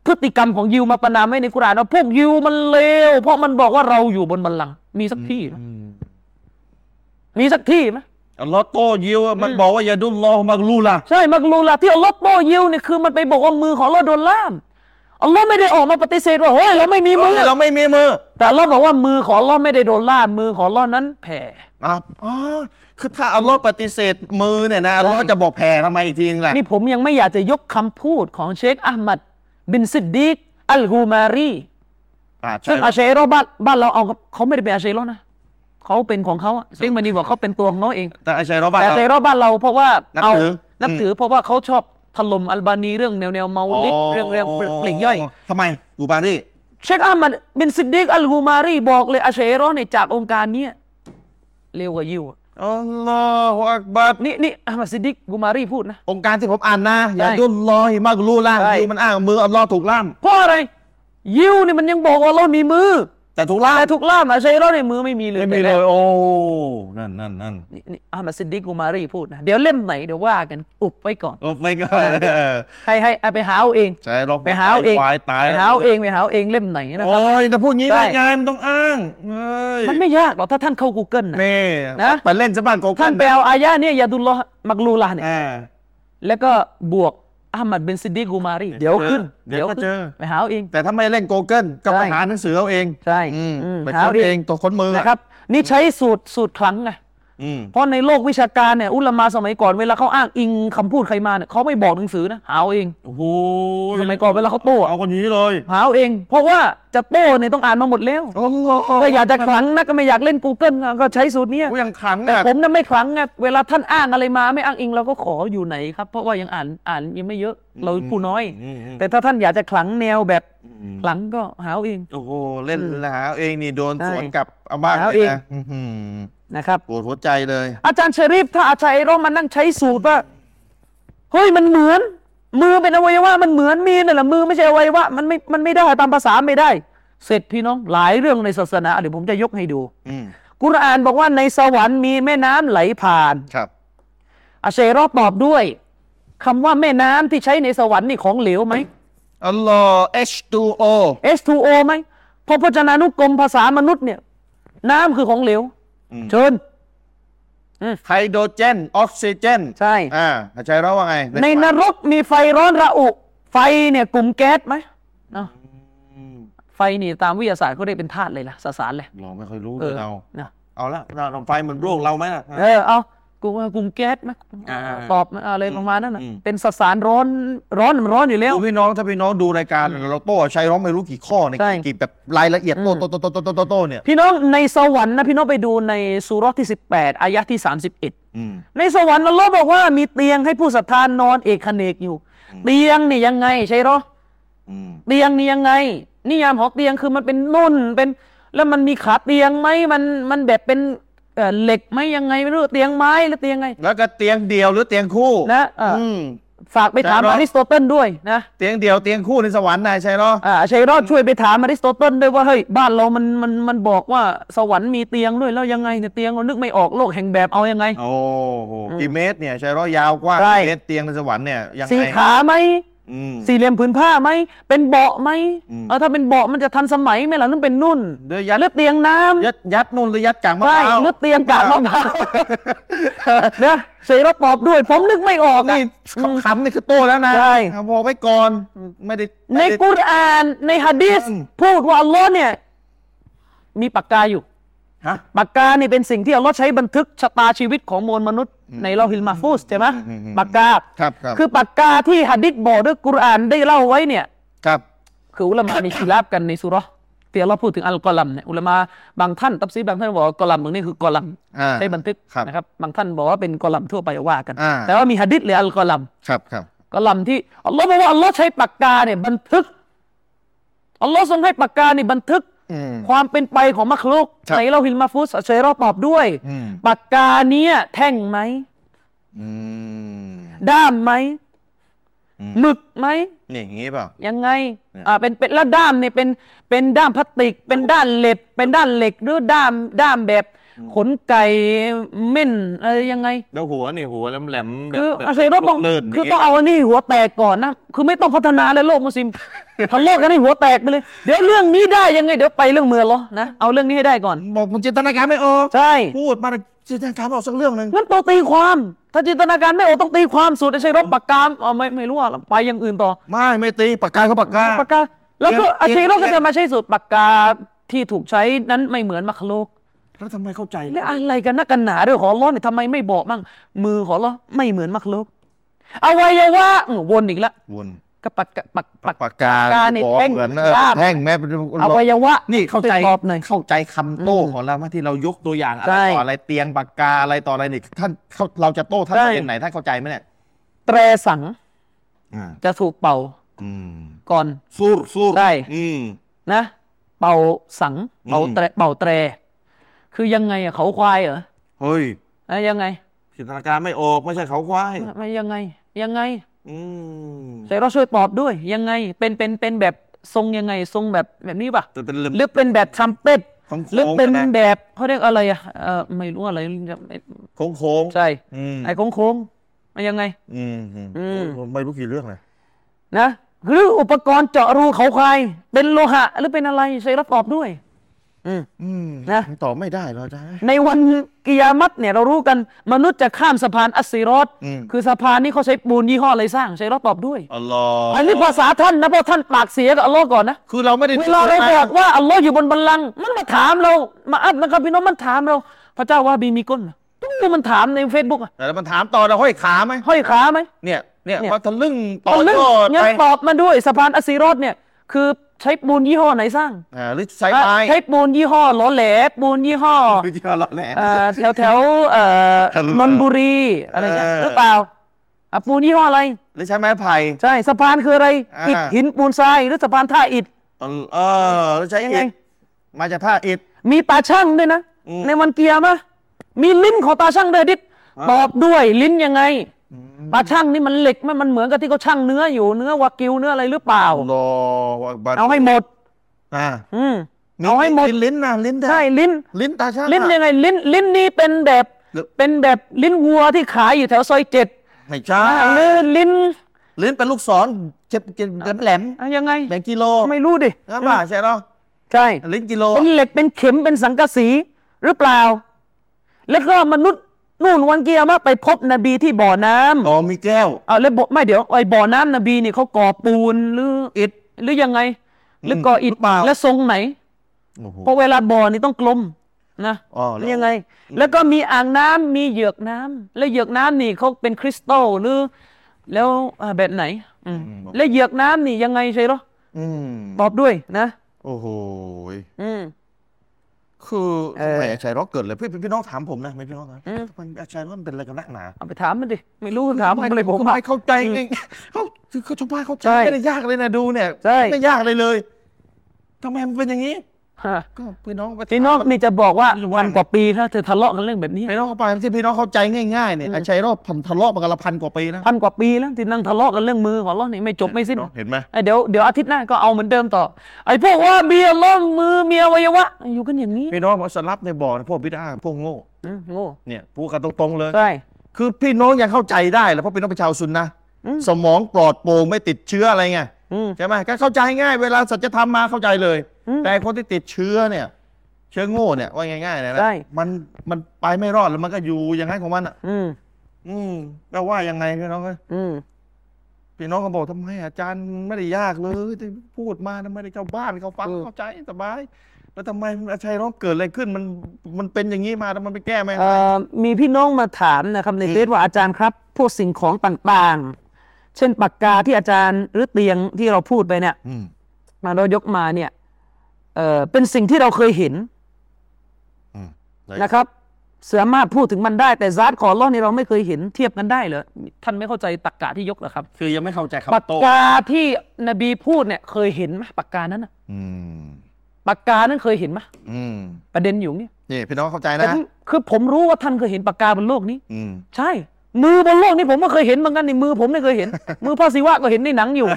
Speaker 1: พฤติกรรมของยิวมาประนามไว้ในกุรอานว่าพวกยิวมันเลวเพราะมันบอกว่าเราอยู่บนบัลลังก์มีสักที่ไหม
Speaker 2: อืม
Speaker 1: มีสักที่ไหม
Speaker 2: อัลลอฮ์โต้ยิวมันบอกว่าอย่าดุลลอฮ์มักลูละ
Speaker 1: ใช่มักลูละที่อัลลอฮ์โต้ยิวเนี่ยคือมันไปบอกว่ามือของอัลลอฮ์โดนล่ามอัลลอฮ์ไม่ได้ออกมาปฏิเสธว่าเฮ้ยเราไม่มีมือ
Speaker 2: เราไม่มีมือ
Speaker 1: แต่อัลลอฮ์บอกว่ามือของอัลลอฮ์ไม่ได้โดนล่ามมือของอัลลอฮ์นั้นแผ่
Speaker 2: อะอ๋อคือถ้าอัลลอฮ์ปฏิเสธมือเนี่ยนะอัลลอฮ์จะบอกแผ่ทำไมอีกทีนึงล่ะ
Speaker 1: นี่ผมยังไม่อยากจะยกคำพูดของเชคอัลมัด บินซิดดีกอัลฮูมารี
Speaker 2: อ่าใช่
Speaker 1: ซึ่งอาเชโรบ้านบ้านเราเอาเขาไม่ได้เป็นอาเชโรนะ เขาเป็นของเขาอะเชคมานีบอกเขาเป็นตัวของเขาเอง
Speaker 2: แต่ไอ้ชัยรอบ้าน
Speaker 1: แต่อา
Speaker 2: เรา
Speaker 1: เชโรบ้านเราเพราะว่า
Speaker 2: นับ
Speaker 1: เอา
Speaker 2: ถือ
Speaker 1: นับ
Speaker 2: อืม
Speaker 1: ถือเพราะว่าเขาชอบถล่มอัลบานีเรื่องแนวแนวเมาลิดเรื่องเรื่องปลีกย่อย
Speaker 2: ทำไมกูบารี
Speaker 1: เชคอามัดบินซิดดิกอัลกูมารีบอกเลยอาเชรอเนี่ยจากองค์การเนี้ยเร็วกว่ายิวอะ
Speaker 2: อัลลอฮฺอักบัร
Speaker 1: นี่นี่อามัดซิดดิกกูมารีพูดนะ
Speaker 2: องค์การที่ผมอ่านนะ อย่า
Speaker 1: ใช่
Speaker 2: ดุลลอฮิมักลูล่า
Speaker 1: ใช่
Speaker 2: ยิวมันอ้างมืออัลลอฮ์ถูกล่าม
Speaker 1: เพราะอะไร ยิวเนี่ยมันยังบอกว่าเรามีมือ
Speaker 2: แต่ถูกล่าม
Speaker 1: แต่ถูกล่ามอาเชรอเนี่ยมือไม่มีเลย
Speaker 2: ไม่มีเลยโอ้ นั่นนั่นนั่น
Speaker 1: นี่นี่อามัดซิดดิกกูมารีพูดนะ เดี๋ยวเล่มไหนเดี๋ยวว่ากันอุบไว้ก่อน
Speaker 2: โอ้ไม่ก็
Speaker 1: ให้ให้เอาไปหาเอาเอง
Speaker 2: ใช่หรอก
Speaker 1: ไปหาเอาเอง
Speaker 2: ควายตาย
Speaker 1: ไปหาเอาเองไปหาเอาเองเล่มไหนนะครับ
Speaker 2: โอ้ยแต่พูดงี้ได้
Speaker 1: ใช่
Speaker 2: ไงมันต้องอ้างเฮ้ย
Speaker 1: มันไม่ยากหรอกถ้าท่านเข้า Google นะ
Speaker 2: นี่
Speaker 1: นะ
Speaker 2: ไปเล่นซะบ้างโกโก้
Speaker 1: ท่านไปเอาอายะเนี่ยยาดุลลอฮ์มักลูลาเนี่ย
Speaker 2: อ่า
Speaker 1: แล้วก็บวก อามัดเบนซิดดิกกูมารีเดี๋ยวขึ้น
Speaker 2: เดี๋ยวก็
Speaker 1: ขึ้น
Speaker 2: เจอ
Speaker 1: ไปหาเอาเอง
Speaker 2: แต่ถ้าไม่เล่น Google ก็ไป
Speaker 1: ใช่
Speaker 2: หาหนังสือเอาเอง
Speaker 1: ใช่
Speaker 2: อืม
Speaker 1: อืม
Speaker 2: ไป
Speaker 1: หา
Speaker 2: ค้น
Speaker 1: เอาเอง
Speaker 2: เองตัวค้นมืออะ
Speaker 1: นะครับ นี่ใช้สูตรสูตรครั้งไง
Speaker 2: อืม
Speaker 1: เพราะในโลกวิชาการเนี่ยอุลามาสมัยก่อนเวลาเขาอ้างอิงคำพูดใครมาเนี่ยเขาไม่บอกหนังสือนะหาเอาเอง
Speaker 2: โอ้โห
Speaker 1: สมัยก่อนเวลาเขาโต้อะ
Speaker 2: เอาคนนี้เลย
Speaker 1: หาเอาเอง เพราะว่าจะโต้เนี่ยต้องอ่านมาหมดแล้ว
Speaker 2: โอ้โห
Speaker 1: ถ้าอยากจะครั้งนะก็ไม่อยากเล่น Google ก็ใช้สูตรเนี้ย
Speaker 2: กูยังครั้ง
Speaker 1: แต่
Speaker 2: อะ
Speaker 1: ผมน่ะไม่ครั้งไงเวลาท่านอ้างอะไรมา ไม่อ้างอิงเราก็ขออยู่ไหนครับ เพราะว่ายังอ่านอ่านยังไม่เยอะเราผู้น้อย
Speaker 2: อืมอืม
Speaker 1: แต่ถ้าท่านอยากจะขลังแนวแบบ
Speaker 2: อืม
Speaker 1: ขลังก็หาเอาเอง
Speaker 2: โอ้โหเล่น
Speaker 1: อืม
Speaker 2: หาเอาเองนี่โดน
Speaker 1: ใช่
Speaker 2: สวนกลับเอาบ้าง
Speaker 1: หาเอา
Speaker 2: เลย
Speaker 1: เอง
Speaker 2: นะอื้อหือ
Speaker 1: นะครับ
Speaker 2: ปวดหัวใจเลย
Speaker 1: อาจารย์เชอรีฟถ้าอาจารย์ไอโรมานั่งใช้สูตรว่าเฮ้ยมันเหมือน มือเป็นอวัยวะมันเหมือนมีนั่นแหละมือไม่ใช่อวัยวะมันไม่มันไม่ได้ตามภาษาไม่ได้ เสร็จพี่น้องหลายเรื่องในศาสนาเดี๋ยวผมจะยกให้ดู
Speaker 2: อืม
Speaker 1: กุรอานบอกว่าในสวรรค์มีแม่น้ำไหลผ่าน
Speaker 2: ครับ
Speaker 1: อาเชรอตอบด้วยคำว่าแม่น้ำที่ใช้ในสวรรค์นี่ของเหลวไหม
Speaker 2: อัลลอฮ์ H2O
Speaker 1: H2O ไหมเพราะพจนานุกรมภาษามนุษย์เนี่ย น้ำคือของเหลว
Speaker 2: อืม
Speaker 1: เชิญ
Speaker 2: ไฮโดรเจนออกซิเจน
Speaker 1: ใช่
Speaker 2: อ่าเข้าใจเราว่าไง
Speaker 1: ในนรกมีไฟร้อนระอุ ไฟเนี่ยกลุ่มแก๊สไหมเนาะ
Speaker 2: อืม
Speaker 1: ไฟนี่ตามวิทยาศาสตร์เขาเรียกเป็นธาตุเลยล่ะสสารเลย
Speaker 2: เราไม่ค่อยรู้
Speaker 1: เอ
Speaker 2: เลย
Speaker 1: อ
Speaker 2: เรา
Speaker 1: นะ
Speaker 2: เอาละเราเราไฟเหมือนโรคเราไหมล่ะ
Speaker 1: เออเอา กลุ่มกลุ่มแก๊สไหม
Speaker 2: อ่า
Speaker 1: ตอบอะไรประมาณนั้นนะ
Speaker 2: อืม
Speaker 1: เป็นสสารร้อนร้อนมันร้อนอยู่แล้ว
Speaker 2: ดูพี่น้องถ้าพี่น้องดูรายการเราโต้ใช้ร้องไม่รู้กี่ข้อใน
Speaker 1: ใช่
Speaker 2: กี่แบบรายละเอียดโต้
Speaker 1: อืม
Speaker 2: โต้โต้โต้โต้โต้โต้เนี่ย
Speaker 1: พี่น้องในสวรรค์นะพี่น้องไปดูในสุราะห์ที่ 18 อายะที่31
Speaker 2: อืม
Speaker 1: ในสวรรค์อัลลอฮ์บอกว่ามีเตียงให้ผู้ศรัทธานอนเอกขเนกอยู่เตียงนี่ยังไงใช่หรอ
Speaker 2: อืม
Speaker 1: เตียงนี่ยังไง นิยามของเตียงคือมันเป็นนุ่นเป็น แล้วมันมีขาเตียงไหมมันมันแบบเป็น เอ่อเหล็กไหมยังไงไม่รู้เตียงไม้หรือเตียงไง
Speaker 2: แล้วก็เตียงเดียวหรือเตียงคู่
Speaker 1: นะเอ่ออ
Speaker 2: อืม
Speaker 1: ฝากไปถาม
Speaker 2: ใช่หรอ
Speaker 1: อริสโตเติลด้วยนะ
Speaker 2: เตียงเดียวเตียงคู่ในสวรรค์นายใช่หรอ
Speaker 1: อ่าชัยรอดช่วยไปถามอริสโตเติลด้วยว่าเฮ้ยบ้านเรามันมันมันบอกว่าสวรรค์มีเตียงด้วยแล้วยังไงเนี่ยเตียงเรานึกไม่ออกโลกแห่งแบบเอายังไง
Speaker 2: โอ้โหกี่เมตรเนี่ยใช่หรอยาวกว่า
Speaker 1: ใช่
Speaker 2: เมตรเตียงในสวรรค์เนี่ยยังไง
Speaker 1: สี่ขาไหม
Speaker 2: อืม
Speaker 1: สี่เหลี่ยมผืนผ้าไหมเป็นเบาะไหม
Speaker 2: อืม
Speaker 1: เออถ้าเป็นเบาะมันจะทันสมัยไหมล่ะนั่นเป็นนุ่น
Speaker 2: เดี๋ยวยัด
Speaker 1: หรือเตียงน้ำ
Speaker 2: ยัดยัดนู่นหรือยัดกลางมะพ
Speaker 1: ใช่
Speaker 2: ร้าว
Speaker 1: หรือเตียงกาบมะพร้าวนะเสยรตอบด้วย ผมนึกไม่ออกอะ
Speaker 2: นี่คำนี่คือโตแล้วนะ
Speaker 1: ใช่
Speaker 2: เอาบอกไว้ก่อนไม่ได้
Speaker 1: ใน
Speaker 2: ไม่ได้
Speaker 1: กุรอานในฮะดีษ
Speaker 2: อืม
Speaker 1: พูดว่าอัลลอฮ์เนี่ย มีปากกาอยู่
Speaker 2: ฮะ
Speaker 1: ปากกานี่เป็นสิ่งที่อัลลอฮ์ใช้บันทึกชะตาชีวิตของมวลมนุษย์ ในเลาฮิลมะฮ์ฟูซใช่ไหม
Speaker 2: อืมอืม
Speaker 1: ปากกา
Speaker 2: ครับครับ
Speaker 1: คือปากกาที่ฮะดิษบอกด้วยกุรอานได้เล่าไว้เนี่ย
Speaker 2: ครับ
Speaker 1: คืออุลามะ มีขีลาบกันในสุเราะห์ที่อัลลอฮ์พูดถึงอัลกอลัมเนี่ยอุลามะบางท่านตัฟซีรบางท่านบอกว่ากอลัมตรงนี้คือกอลัม
Speaker 2: อ่า
Speaker 1: ได้บันทึก
Speaker 2: ครับ
Speaker 1: นะครับบางท่านบอกว่าเป็นกอลัมทั่วไปว่ากัน
Speaker 2: อ่า
Speaker 1: แต่ว่ามีหะดิษเลยอัลกอลัม
Speaker 2: ครับครับ
Speaker 1: กอลัมที่อัลลอฮ์บอกว่าอัลลอฮ์ใช้ปากกาเนี่ยบันทึกอัลลอฮ์ทรงให้ปากกาเนี่ยบันทึก
Speaker 2: อืม
Speaker 1: ความเป็นไปของมักลุก
Speaker 2: ครับ
Speaker 1: ในเลาฮิลมะฮ์ฟูซอาชาอิเราะฮ์ตอบด้วย
Speaker 2: อืม
Speaker 1: ปากกาเนี้ยแท่งไหม
Speaker 2: อืม
Speaker 1: ด้ามไหม
Speaker 2: อืม
Speaker 1: หมึกไหม
Speaker 2: นี่อย่างงี้เปล่า
Speaker 1: ยังไง
Speaker 2: เนี่ย
Speaker 1: อ่า เป็น เป็น แล้วด้ามเนี่ยเป็น เป็นด้ามพลาสติก เป็นด้านเหล็ก เป็นด้านเหล็ก หรือด้าม ด้ามแบบ ขนไก่เม่นอะไรยังไง
Speaker 2: แล้วหัวนี่หัวแหลมๆแบบ
Speaker 1: คือ
Speaker 2: แบบ
Speaker 1: อาศัยรบบอก
Speaker 2: เลื่น
Speaker 1: คือต้องเอาอันนี้หัวแตกก่อนนะ คือไม่ต้องพัฒนาเลยโลกมุสลิม ทะโลกกันให้หัวแตกไปเลย เดี๋ยวเรื่องนี้ได้ยังไง เดี๋ยวไปเรื่องเมืองเหรอนะเอาเรื่องนี้ให้ได้ก่อน
Speaker 2: บอกมันจินตนาการไม่ออก
Speaker 1: ใช่
Speaker 2: พูดมาจินตนาการไม่ออกสักเรื่องหนึ่ง
Speaker 1: งั้นตัวตีความ ถ้าจินตนาการไม่ออกต้องตีความสูตรอาศัยรบปากกามอ๋อไม่ไม่รู้อะไปอย่างอื่นต่อ
Speaker 2: ไม่ไม่ตีปากกาเขาปากกา
Speaker 1: ปากกาแล้วก็
Speaker 2: เรียน
Speaker 1: อาชัยรบ
Speaker 2: เรี
Speaker 1: ก็
Speaker 2: ยน
Speaker 1: จะมาใช้สูตรปากกาที่ถูกใช้นั้นไม่เหมือนมักโลก
Speaker 2: แล้วทำไมเข้าใจ
Speaker 1: แล้วอะไรกันนักกันหนาด้วยขอร้อนเนี่ยทำไมไม่บอกมั่งมือขอร้อนไม่เหมือนมักลุกอวัยวะอื้อวนอีกแล้ว
Speaker 2: วน
Speaker 1: ก็ปักกะปักปัก
Speaker 2: ปากกา
Speaker 1: ปากกานี่
Speaker 2: บอก
Speaker 1: แท่ง
Speaker 2: เหมือนเออ
Speaker 1: ด้าม
Speaker 2: แท่งแม่เป็น
Speaker 1: อวัยวะ
Speaker 2: นี่เข้าใจ
Speaker 1: ช่วยตอบหน่อย
Speaker 2: เข้าใจคำโต้
Speaker 1: อืม
Speaker 2: ของเราไหมที่เรายกตัวอย่างอะไร
Speaker 1: ใช่
Speaker 2: ต่ออะไรเตียงปากกาอะไรต่ออะไรนี่ท่านเขาเราจะโต้ท่าน
Speaker 1: ใช่
Speaker 2: ประเด็นไหนท่านเข้าใจไหมเนี่ย
Speaker 1: แตรสัง
Speaker 2: อ่า
Speaker 1: จะถูกเป่า
Speaker 2: อืม
Speaker 1: ก่อน
Speaker 2: สู้สู้
Speaker 1: ได้
Speaker 2: อืม
Speaker 1: นะ เป่าสัง เป่า
Speaker 2: อืม
Speaker 1: แตรเป่าแตร คือยังไงอะเขาควายเหรอ
Speaker 2: เฮ้ย
Speaker 1: อะยังไง
Speaker 2: จินตนาการไม่ออกไม่ใช่เขาควาย
Speaker 1: ไม่ยังไง ยังไง
Speaker 2: อืม
Speaker 1: แต่เราช่วยตอบด้วย ยังไง เป็นเป็นเป็นแบบทรงยังไง ทรงแบบแบบนี้ปะ
Speaker 2: จะเป็นเรื่อง
Speaker 1: หรือเป็นแบบทรัมเป็ต
Speaker 2: ของ
Speaker 1: หรือ
Speaker 2: โค้ง
Speaker 1: เป็น
Speaker 2: นะ
Speaker 1: แบบเขาเรียกอะไรอะเออไม่รู้อะไร
Speaker 2: โค้งโค้ง
Speaker 1: ใช่
Speaker 2: อืม
Speaker 1: ไอ้โค้งโค้งๆมันยังไง
Speaker 2: อืมอืม
Speaker 1: อืม
Speaker 2: โอ้ไม่รู้กี่เรื่องเลย
Speaker 1: นะหรืออุปกรณ์เจาะรูเขาควายเป็นโลหะ หรือเป็นอะไรใช้รับตอบด้วย อืม
Speaker 2: อืม
Speaker 1: นะ
Speaker 2: ตอบไม่ได้หรอกจ้า
Speaker 1: ในวันกิยามัตเนี่ยเรารู้กันมนุษย์จะข้ามสะพานอัสซีรอต
Speaker 2: อืม
Speaker 1: คือสะพานนี้เขาใช้ปูนยี่ห้ออะไรสร้างใช้รับตอบด้วย
Speaker 2: อัลลอฮ์
Speaker 1: อันนี้ภาษาท่านนะเพราะท่านปากเสียกับอัลลอฮ์ก่อนนะ
Speaker 2: คือเราไม่ได้
Speaker 1: เวลาเราบอกว่าอัลลอฮ์อยู่บนบัลลังก์มันมาถามเรามาอัดนะครับพี่น้องมันถามเรา พระเจ้าว่าบีมีก้นเหรอตู้มันถามในเฟซบุ๊กอะ
Speaker 2: แต่มันถามต่อเราห้อยขาไหม
Speaker 1: ห้อยขาไหม
Speaker 2: เนี่ยเนี่ย
Speaker 1: เนี่ย
Speaker 2: พอทะลึ่งต่
Speaker 1: ต
Speaker 2: อ
Speaker 1: อน
Speaker 2: ย
Speaker 1: ลึก
Speaker 2: อด
Speaker 1: ยัง
Speaker 2: ไป
Speaker 1: ตอบมาด้วยสะพานอัสซีรอตเนี่ย คือ ใช้ปูนยี่ห้อไหนสร้าง
Speaker 2: อ่าหรือสายไม้
Speaker 1: ใช้ปูนยี่ห้อหลอแหลปูนยี่ห้อ
Speaker 2: วิธีการละแหละ
Speaker 1: เอ่อแถวแถวเอ่อ
Speaker 2: ทะลุ
Speaker 1: นนทบุรีอะไรเงี้ย
Speaker 2: เออ
Speaker 1: หรือเปล่าอะปูนยี่ห้ออะไร
Speaker 2: หรือใช้ไม้ไผ่
Speaker 1: ใช่สะพานคืออะไร
Speaker 2: อ่า
Speaker 1: อิฐหินปูนทรายหรือสะพานท่าอิฐ
Speaker 2: เออเออหรือใช้
Speaker 1: ยัง
Speaker 2: อิ
Speaker 1: ไง
Speaker 2: ฐมาจากท่าอิฐ
Speaker 1: มีตาช่างด้วยนะ
Speaker 2: อืม
Speaker 1: ในวันเกียร์มะมีลิ้นของตาช่างด้วยดิษ
Speaker 2: อ่า
Speaker 1: ตอบด้วยลิ้นยังไง ตาช่างนี่มันเหล็กไหมมันเหมือนกับที่เขาช่างเนื้ออยู่เนื้อวากิวเนื้ออะไรหรือเปล่า
Speaker 2: อัลลอฮฺอักบัร
Speaker 1: เอาให้หมด
Speaker 2: อ่า
Speaker 1: อืมเอาให้หมด
Speaker 2: ลิ้นนะลิ้นนะ
Speaker 1: ใช่ลิ้น
Speaker 2: ลิ้นตาช่าง
Speaker 1: ลิ้น
Speaker 2: อะ
Speaker 1: ยังไงลิ้น ลิ้นนี่เป็นแบบ
Speaker 2: หรือ
Speaker 1: เป็นแบบลิ้นวัวที่ขายอยู่แถวซอยเจ็ด
Speaker 2: ไม่ใช่
Speaker 1: หรือลิ้น
Speaker 2: ลิ้นเป็นลูกศรเจ็บเจ็บแหลม
Speaker 1: อะยังไง
Speaker 2: แบ่งกิโล
Speaker 1: ไม่รู้ดิ
Speaker 2: งั้นป่ะใช่หรอ
Speaker 1: ใช่
Speaker 2: ลิ้นกิโล
Speaker 1: เป็นเหล็กเป็นเข็มเป็นสังกะสีหรือเปล่า แล้วก็มนุษย์ นู่นวันเกียร์มาไปพบนบีที่บ่อน้ำ
Speaker 2: อ๋อมีแก้ว
Speaker 1: เอาแล้วบอกไม่เดี๋ยวไอ้บ่อน้ำนบีนี่เขาก่อปูนหรืออิฐหรือยังไง หรือก่ออิฐ
Speaker 2: หรือเปล่า
Speaker 1: และทรงไหน
Speaker 2: โอ้โห
Speaker 1: เพราะเวลาบ่อนี่ต้องกลมนะ
Speaker 2: อ๋อแล้ว
Speaker 1: แล้วยังไง แล้วก็มีอ่างน้ำมีเหยือกน้ำแล้วเหยือกน้ำนี่เขาเป็นคริสตัลหรือแล้วอ่าแบบไหนอืมแล้วเหยือกน้ำนี่ยังไงใช่หรอ
Speaker 2: อืม
Speaker 1: ตอบด้วยนะ
Speaker 2: โอ้โห
Speaker 1: อืม
Speaker 2: คือ
Speaker 1: เออ
Speaker 2: ทำไมอาชัยร้อเกิดเลยพี่พี่น้องถามผมนะไม่พี่น้องถาม
Speaker 1: อืม
Speaker 2: ทำไมอาชัยร้อมันเป็นอะไรกันนักหนา
Speaker 1: เอาไปถามมันดิ ไม่รู้ถามมันเลยผม
Speaker 2: ทำ
Speaker 1: อะ
Speaker 2: ไมเข้าใจเองเขาคือเขาชาวบ้านเข้าใจ
Speaker 1: ใช่
Speaker 2: ไม่ได้ยากเลยนะดูเนี่ย
Speaker 1: ใช่
Speaker 2: ไม่ยากเลยเลยทำไมมันเป็นอย่างนี้
Speaker 1: ฮะ
Speaker 2: ก็พี่น้องไป
Speaker 1: พี่น้องนี่จะบอกว่า
Speaker 2: ว่า
Speaker 1: วันกว่าปีถ้าเธอทะเลาะกันเรื่องแบบนี้
Speaker 2: พี่น้องเข้าไปที่พี่น้องเข้าใจง่ายๆเนี่ยอาชัยร้อพันทะเลาะมากันละพันกว่าปีนะ
Speaker 1: พันกว่าปีแล้วที่นั่งทะเลาะกันเรื่องมือของเรานี่ไม่จบไม่สิ้น
Speaker 2: เห็นไหม
Speaker 1: ไอ้เดี๋ยวเดี๋ยวอาทิตย์หน้าก็เอาเหมือนเดิมต่อไอ้พวกว่าเบียร์ล้มมือเมียอวัยวะ อยู่กันอย่างนี้
Speaker 2: พี่น้องมาสลับในบ่อนะพวกบิดาพวกโง่
Speaker 1: อืมโง่
Speaker 2: เนี่ยพูดกันตรงๆเลย
Speaker 1: ใช่
Speaker 2: คือพี่น้องยังเข้าใจได้แล้วเพราะพี่น้องเป็นชาวซุนนะ
Speaker 1: อืม
Speaker 2: สมองปลอดโปร่งไม่ติดเชื้ออะไรไง
Speaker 1: อืม
Speaker 2: ใช่ไหมก็เข้าใจง่าย เวลาสัจธรรมมาเข้าใจเลย
Speaker 1: อืม
Speaker 2: แต่คนที่ติดเชื้อเนี่ย เชื้อโง่เนี่ยว่าง่ายๆเลยนะ
Speaker 1: ใช่
Speaker 2: มันมันไปไม่รอดแล้วมันก็อยู่อย่างนั้นของมันอะ
Speaker 1: อืม
Speaker 2: อืมก็ว่ายังไงพี่น้องก็
Speaker 1: อืม
Speaker 2: พี่น้องก็บอกทำไมอาจารย์ไม่ได้ยากเลยที่พูดมาทำไมได้เข้าบ้านเขาฟังเข้าใจสบาย แล้วทำไมอาชัยร้องเกิดอะไรขึ้นมันมันเป็นอย่างนี้มาแล้วมันไปแก้ไหม
Speaker 1: เอ่อมีพี่น้องมาถามนะครับในเฟซว่าอาจารย์ครับ พวกสิ่งของต่างๆ เช่นปากกาที่อาจารย์หรือเตียงที่เราพูดไปเนี่ย
Speaker 2: อืม
Speaker 1: มาเรายกมาเนี่ย เอ่อเป็นสิ่งที่เราเคยเห็น
Speaker 2: อืม
Speaker 1: นะครับสามารถพูดถึงมันได้แต่ซาตของอัลเลอฮ์นี่เราไม่เคยเห็นเทียบกันได้เหรอท่านไม่เข้าใจตักกะที่ยกเหรอครับ
Speaker 2: คือยังไม่เข้าใจ
Speaker 1: ปาก
Speaker 2: คำโต้
Speaker 1: กาที่นบีพูดเนี่ย เคยเห็นไหมปากกานั้นน่ะ
Speaker 2: อืม
Speaker 1: ปากกานั้นเคยเห็นไหม
Speaker 2: อืม
Speaker 1: ประเด็นอยู่เนี่ย
Speaker 2: นี่พี่น้องเข้าใจ
Speaker 1: แต่
Speaker 2: นะ
Speaker 1: ผมคือผมรู้ว่าท่านเคยเห็นปากกาบนโลกนี้
Speaker 2: อืม
Speaker 1: ใช่ มือบนโลกนี้ผมก็เคยเห็นเหมือนกันในมือผมไม่เคยเห็น มือพระศิวะก็เห็นในหนังอยู่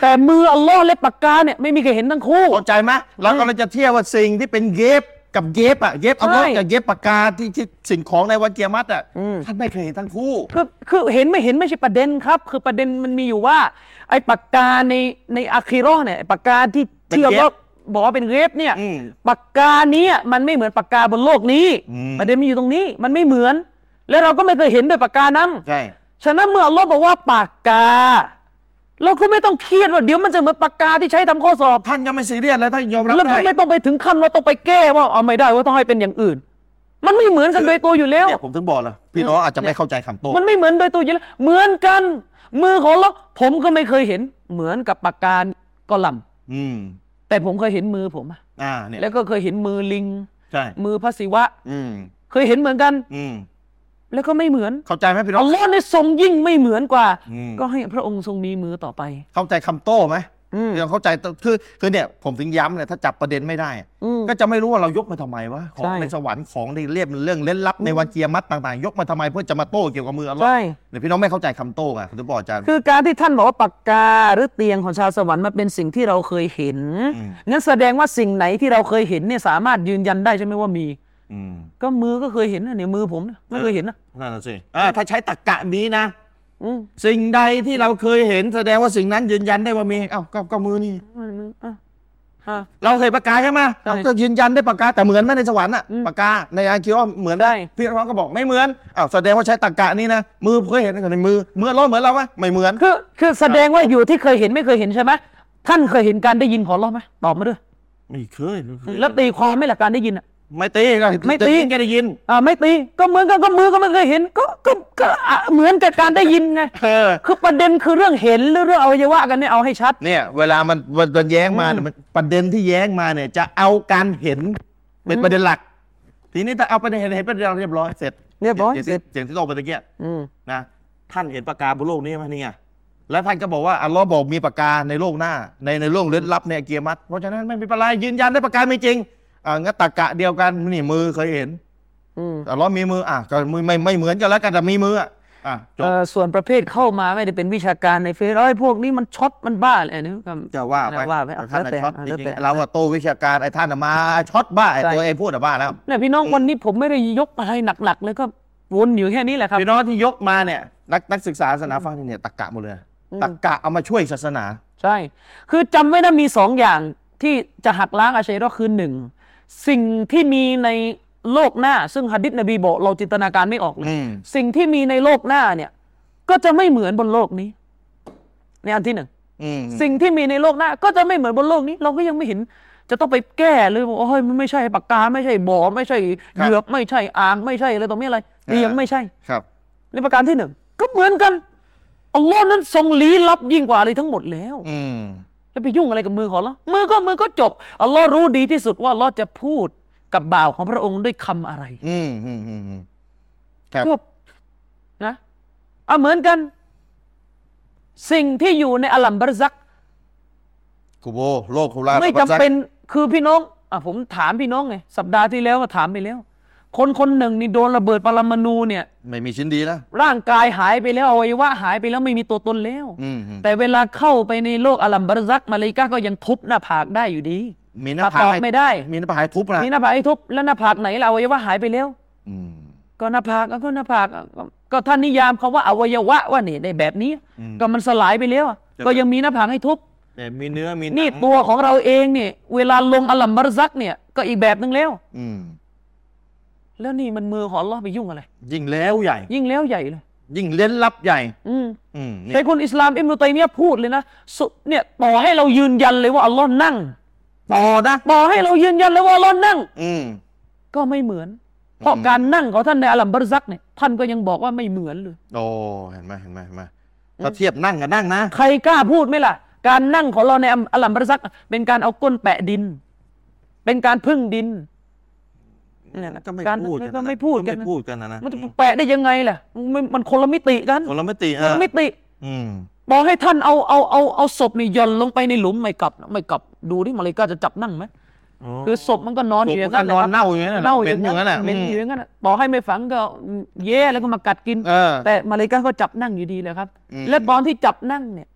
Speaker 1: แต่มืออัลลอฮ์และปากกาเนี่ยไม่มีใครเห็นทั้งคู่
Speaker 2: เข้าใจไหมเรากำลังจะเทียบว่าสิ่งที่เป็นเย็บกับเย็บอะเย็บเอา
Speaker 1: ใช่
Speaker 2: กับเย็บปากกาที่ที่สิ่งของในวันเกียรมัดอะ
Speaker 1: อืม
Speaker 2: ท่านไม่เคยเห็นทั้งคู่
Speaker 1: คือคือเห็นไม่เห็นไม่ใช่ประเด็นครับ คือประเด็นมันมีอยู่ว่า ไอ้ปากกาในในอะคิเราะห์เนี่ยไอ้ปากกาที่
Speaker 2: เป็น
Speaker 1: ที่อัลลอฮ์
Speaker 2: เรฟ
Speaker 1: บอกว่าเป็นเรฟเนี่ย
Speaker 2: อืม
Speaker 1: ปากกาเนี้มันไม่เหมือนปากกาบนโลกนี้
Speaker 2: อืม
Speaker 1: ประเด็นมันอยู่ตรงนี้มันไม่เหมือน แล้วเราก็ไม่เคยเห็นด้วยปากกานั้น
Speaker 2: ใช่
Speaker 1: ฉะนั้นเมื่ออัลลอฮ์บอกว่าปากกา เราก็ไม่ต้องเครียดว่าเดี๋ยวมันจะเหมือนปากกาที่ใช้ทำข้อสอบ
Speaker 2: ท่านยังไม่ซีเรียสเลยท่านยอมรับ
Speaker 1: แล้วก็
Speaker 2: ได้
Speaker 1: ไม่ต้องไปถึงขั้นว่าต้องไปแก้ว่าเอาไม่ได้ว่าต้องให้เป็นอย่างอื่น มันไม่เหมือนกันโดยตัวอยู่แล้ว
Speaker 2: เนี่ยผมถึงบอกเลยพี่น้องอาจจะไม่เข้าใจคำโต้
Speaker 1: มันไม่เหมือนโดยตัวอยู่แล้วเหมือนกัน มือของเราผมก็ไม่เคยเห็น เหมือนกับปากกากอลัมน์
Speaker 2: อืม
Speaker 1: แต่ผมเคยเห็นมือผมอะ
Speaker 2: อ่าเนี่ย
Speaker 1: แล้วก็เคยเห็นมือลิง
Speaker 2: ใช่
Speaker 1: มือพระศิวะ
Speaker 2: อืม
Speaker 1: เคยเห็นเหมือนกัน
Speaker 2: อืม
Speaker 1: แล้วก็ไม่เหมือน
Speaker 2: เข้าใจไหมพี่น้อ
Speaker 1: อั
Speaker 2: ง
Speaker 1: ลลอฮ์ในทรงยิ่งไม่เหมือนกว่า
Speaker 2: อืม
Speaker 1: ก็ให้พระองค์ทรงมีมือต่อไป
Speaker 2: เข้าใจคำโต้ไหม
Speaker 1: อืม
Speaker 2: พี่น้องเข้าใจคือคือเนี่ยผมถึงย้ำเลยถ้าจับประเด็นไม่ได้
Speaker 1: อืม
Speaker 2: ก็จะไม่รู้ว่าเรายกมาทำไมวะของ
Speaker 1: ใช่
Speaker 2: ในสวรรค์ของในเรียบเรื่องเล่นลับในวันเกียรติต่างๆ ยกมาทำไมเพื่อจะมาโต้เกี่ยวกับมืออัลลอฮ์
Speaker 1: ใช่
Speaker 2: เดี๋ยวพี่น้องไม่เข้าใจคำโต้ไงผมถึงบอกอาจารย์
Speaker 1: คือการที่ท่านบอกว่าปากกาหรือเตียงของชาวสวรรค์มาเป็นสิ่งที่เราเคยเห็น
Speaker 2: อืม
Speaker 1: งั้นแสดงว่าสิ่งไหนที่เราเคยเห็นเนี่ยสามารถยืนยันได้ใช่ไหมว่ามี
Speaker 2: อืม
Speaker 1: ก็มือก็เคยเห็นนะเนี่ยมือผมเนี่ยไม่เคยเห็นนะ
Speaker 2: นั่นน่ะสิอ่าถ้าใช้ตรรกะนี้นะ
Speaker 1: อืม
Speaker 2: สิ่งใดที่เราเคยเห็นแสดงว่าสิ่งนั้นยืนยันได้ว่ามีเอ้าก็ก็มือนี่
Speaker 1: มืออะอะ
Speaker 2: เราเคยปากกาใช่ไหม
Speaker 1: ใช่
Speaker 2: เราก็ยืนยันได้ปากกาแต่เหมือนไหมในสวรรค์อะ
Speaker 1: อืม
Speaker 2: ปากกาในอาคิดว่าเหมือน
Speaker 1: ได้
Speaker 2: พี่น้องก็บอกไม่เหมือนอ้าวแสดงว่าใช้ตรรกะนี้นะ มือเคยเห็นในมือมือเราเหมือนเราไหมไม่เหมือน
Speaker 1: คือคือแสดงว่าอยู่ที่เคยเห็นไม่เคยเห็นใช่ไหมท่านเคยเห็นการได้ยินของอัลเลอไหมตอบมาด้วย
Speaker 2: ไม่เคย
Speaker 1: แล้วตีความไหม่ละการได้ยินอะ
Speaker 2: ไม่ตีก็
Speaker 1: ไม่ตี
Speaker 2: แกได้ยิน
Speaker 1: อ่าไม่ตีก็เหมือนกันก็มือก็ไม่เคยเห็น ก็ก็ก็อะเหมือนกับการได้ยินไง
Speaker 2: เออ
Speaker 1: คือประเด็นคือเรื่องเห็นหรือเรื่องอวัยวะกันเนี่ยเอาให้ชัด
Speaker 2: เนี่ย เวลามันมันมันแย้งมาเนี่ยมันประเด็นที่แย้งมาเนี่ย จะเอาการเห็นเป็นประเด็นหลัก ทีนี้ถ้าเอาประเด็นเห็นเห็นประเด็นเรียบร้อยเสร็จ
Speaker 1: เรียบร้อย
Speaker 2: เสียง
Speaker 1: เสร็จ
Speaker 2: เสียงที่โตไปตะเกีย
Speaker 1: อืม
Speaker 2: นะท่านเห็นปากกาบนโลกนี้ไหมนี่ไงแล้วท่านก็บอกว่าอัลลอฮ์บอกมีปากกาในโลกหน้า ในในโลกลึกลับในอาเกียรมัดเพราะฉะนั้นไม่มีปัญหายืนยันได้ปากกาไม่จริง อ่างั้นตากะเดียวกันนี่มือเคยเห็น
Speaker 1: อืม
Speaker 2: อัลลอฮ์มีมืออะก็มือไม่ไม่เหมือนกันแล้วกันแต่มีมืออะอะจบ
Speaker 1: เอ่อส่วนประเภทเข้ามาไม่ได้เป็นวิชาการในเฟซไอ้ยพวกนี้มันช็อตมันบ้าอะไรนี่ก็
Speaker 2: จะว่าไป
Speaker 1: ว่าไป
Speaker 2: ท่าน
Speaker 1: แล้วแต่
Speaker 2: น่ะช็อต
Speaker 1: อะ
Speaker 2: จ
Speaker 1: แล้ว
Speaker 2: ริ
Speaker 1: แต่
Speaker 2: งๆเราอะโตวิชาการไอ้ท่านน่ะมาช็อตบ้าไอ้
Speaker 1: ใช่
Speaker 2: ตัวไอ้พูดอะบ้าแล้ว
Speaker 1: เนี่ยพี่น้องวันนี้ผมไม่ได้ยกอะไรหนักๆเลยก็วนอยู่แค่นี้แหละครับ
Speaker 2: พี่น้องที่ยกมาเนี่ยนักนักศึกษาศาสนาฟังเนี่ยตะกะหมดเลย
Speaker 1: อืม
Speaker 2: ตะกะเอามาช่วยศาสนา
Speaker 1: ใช่ คือจำไว้นะมีสองอย่างที่จะหักล้างอาชัยรอคือหนึ่ง สิ่งที่มีในโลกหน้า ซึ่งหะดิษนบีบอกเราจินตนาการไม่ออกเลย
Speaker 2: อืม
Speaker 1: สิ่งที่มีในโลกหน้าเนี่ย ก็จะไม่เหมือนบนโลกนี้ในอันที่หนึ่ง
Speaker 2: อืม
Speaker 1: สิ่งที่มีในโลกหน้า ก็จะไม่เหมือนบนโลกนี้ เราก็ยังไม่เห็น จะต้องไปแก้เลยบอกว่าเฮ้ยมันไม่ใช่ปากกาไม่ใช่บ่อไม่ใช่เหยือกไม่ใช่อ่างไม่ใช่อะไรตรงนี้อะไรนี่ยังไม่ใช่
Speaker 2: ครับ
Speaker 1: ในประการที่หนึ่งก็เหมือนกันอัลลอฮ์นั้นทรงลี้ลับยิ่งกว่าอะไรทั้งหมดแล้ว
Speaker 2: อื ม
Speaker 1: จะไปยุ่งอะไรกับมือของเรามือก็มือก็จบอัลลอฮ์รู้ดีที่สุดว่าอัลลอฮ์จะพูดกับบ่าวของพระองค์ด้วยคำอะไร
Speaker 2: อืมอืมอืมอืมครับ
Speaker 1: จบนะเอาเหมือนกัน สิ่งที่อยู่ในอัลลัมบารซัก
Speaker 2: กูโบโลกคุลา
Speaker 1: ไม่จำเป็นคือพี่น้องอะผมถามพี่น้องไงสัปดาห์ที่แล้วก็ถามไปแล้ว คนคนหนึ่งนี่โดนระเบิดปรมาณูเนี่ย
Speaker 2: ไม่มีชิ้นดีแล้ว
Speaker 1: ร่างกายหายไปแล้วอวัยวะหายไปแล้วไม่มีตัวตนแล้ว
Speaker 2: อืมอืม
Speaker 1: แต่เวลาเข้าไปในโลกอัลลัมบารซักมาเลาอิกาก็ยังทุบหน้าผากได้อยู่ดี
Speaker 2: มีหน้า
Speaker 1: ถ้า
Speaker 2: ผา
Speaker 1: ต
Speaker 2: ก
Speaker 1: อบ
Speaker 2: ให้
Speaker 1: ไม่ได้
Speaker 2: มีหน้าผากให้ทุบนะ
Speaker 1: มีหน้าผากให้ทุบแล้วหน้าผากไหนล่ะอวัยวะหายไปแล้ว
Speaker 2: อืม
Speaker 1: ก็หน้าผากอะก็หน้าผากอะก็ก็ท่านนิยามเขาว่าอวัยวะว่านี่ในแบบนี้
Speaker 2: อืม
Speaker 1: ก็มันสลายไปแล้วอะ
Speaker 2: จะ
Speaker 1: ก็ยังมีหน้าผากให้ทุบ
Speaker 2: แต่มีเนื้อมีหง
Speaker 1: นี่ตัวของเราเองเนี่ยเวลาลงอัลลัมบารซักเนี่ยก็อีกแบบหนึ่งแล้ว
Speaker 2: อืม
Speaker 1: แล้วนี่มันมือของอัลลอฮ์ไปยุ่งอะไร
Speaker 2: ยิ่งแล้วใหญ่
Speaker 1: ยิ่งแล้วใหญ่เลย
Speaker 2: ยิ่งเล่นลับใหญ่
Speaker 1: อืม
Speaker 2: อืมนี่
Speaker 1: ใช้คนอิสลามอิมรุตัยมียะห์พูดเลยนะสุเนี่ยต่อให้เรายืนยันเลยว่าอัลลอฮ์นั่ง
Speaker 2: ต่อนะ
Speaker 1: ต่อให้เรายืนยันเลยว่าอัลลอฮ์นั่ง
Speaker 2: อืม
Speaker 1: ก็ไม่เหมือน เพราะการนั่งของท่านในอัลลัมบารซักเนี่ยท่านก็ยังบอกว่าไม่เหมือนเลย
Speaker 2: โอ้เห็นไหมเห็นไหมเห็นไหมถ้าเทียบนั่งกับนั่งนะ
Speaker 1: ใครกล้าพูดไหมล่ะ การนั่งของเราในอัลลัมบารซัก เป็นการเอาก้นแปะดิน เป็นการพึ่งดิน เนี่ยนะ
Speaker 2: ก็ไม่
Speaker 1: การ
Speaker 2: พูดกัน
Speaker 1: ก็ไม่พูดกัน
Speaker 2: ไม่
Speaker 1: นะ
Speaker 2: พูดกันนะนะ
Speaker 1: มันจะแปะได้ยังไงล่ะมันมันคนละมิติกัน
Speaker 2: คนละมิติ
Speaker 1: ค
Speaker 2: เอนอ
Speaker 1: ละมิติ
Speaker 2: อืม
Speaker 1: บอกให้ท่านเอาเอาเอาเอาศพนี่หย่อนลงไปในหลุมไม่กลับนะไม่กลับดูที่มาเลกาจะจับนั่งไหมคือศพมันก็นอนอยู่อย่างนั้น
Speaker 2: นอน
Speaker 1: แหละครับ
Speaker 2: เน่าอยู่อย่างนั้น
Speaker 1: เน่าอ
Speaker 2: เป็
Speaker 1: ยู่
Speaker 2: นอย่างนั้นอะ
Speaker 1: เหม็นอยู่อย่างนั้นน่ะบอกให้ไม่ฝังก็แย่แล้วก็มากัดกิน
Speaker 2: เออ
Speaker 1: แต่มาเลกาก็จับนั่งอยู่ดีเลยครับ
Speaker 2: อืม
Speaker 1: และตอนที่จับนั่งเนี่ย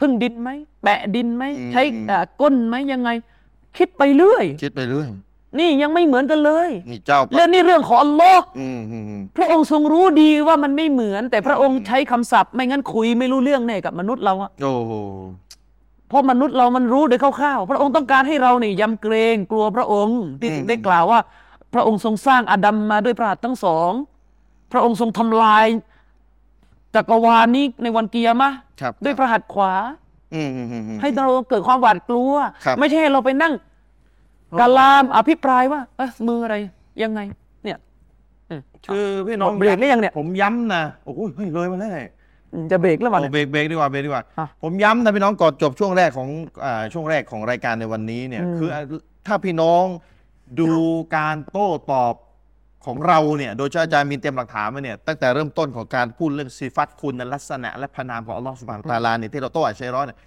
Speaker 1: พึ่งดินไหมแปะดินไหม
Speaker 2: อืม
Speaker 1: ใช้อ่าก้นไหมยังไง คิดไปเรื่อย
Speaker 2: คิดไปเรื่อย
Speaker 1: นี่ยังไม่เหมือนกันเลย
Speaker 2: นี่เจ้า
Speaker 1: เรื่องนี้เรื่องของอัลลอฮ์
Speaker 2: อืมอืมอืม
Speaker 1: พระองค์ทรงรู้ดีว่ามันไม่เหมือน แต่พระองค์ใช้คำศัพท์ ไม่งั้นคุยไม่รู้เรื่องแน่กับมนุษย์เราอะ
Speaker 2: โอ้โห
Speaker 1: เพราะมนุษย์เรามันรู้โดยคร่าวๆ พระองค์ต้องการให้เราเนี่ยยำเกรงกลัวพระองค์ที่
Speaker 2: อืม
Speaker 1: ได้กล่าวว่า พระองค์ทรงสร้างอาดัมมาด้วยพระหัตถ์ทั้งสอง พระองค์ทรงทำลายจักรวาลนี้ในวันกิยามะห์
Speaker 2: ครับ
Speaker 1: ด้วยพระหัตถ์ขวา
Speaker 2: อืมอืมอืมอืม
Speaker 1: ให้เราเกิดความหวาดกลัว
Speaker 2: ครับ
Speaker 1: ไม่ใช่ให้เราไปนั่ง กาลามอภิปรายว่า เอ้ยมืออะไรยังไง เนี่ยอืม
Speaker 2: คือพี่น้อง
Speaker 1: เบรกได้ยังเนี่ย
Speaker 2: ผมย้ำนะโอ้ยเฮ้ยเลยมาแล้วเนี่ย
Speaker 1: อืมจะเบรกแล้วมัน
Speaker 2: โอ้เบรกเบรกดีกว่าเบรกดีกว่า
Speaker 1: อะ
Speaker 2: ผมย้ำนะพี่น้องก่อนจบช่วงแรกของอ่าช่วงแรกของรายการในวันนี้เนี่ย
Speaker 1: อืม
Speaker 2: คือถ้าพี่น้องดูการโต้ตอบของเราเนี่ย โดยที่อาจารย์มีเตรียมหลักฐานมาเนี่ยตั้งแต่เริ่มต้นของการพูดเรื่องصفات คุณลักษณะ และพระนามของอัลลอฮฺ سبحانه وتعالى เนี่ยที่เราโต้อะชาอิเราะฮฺเนี่ย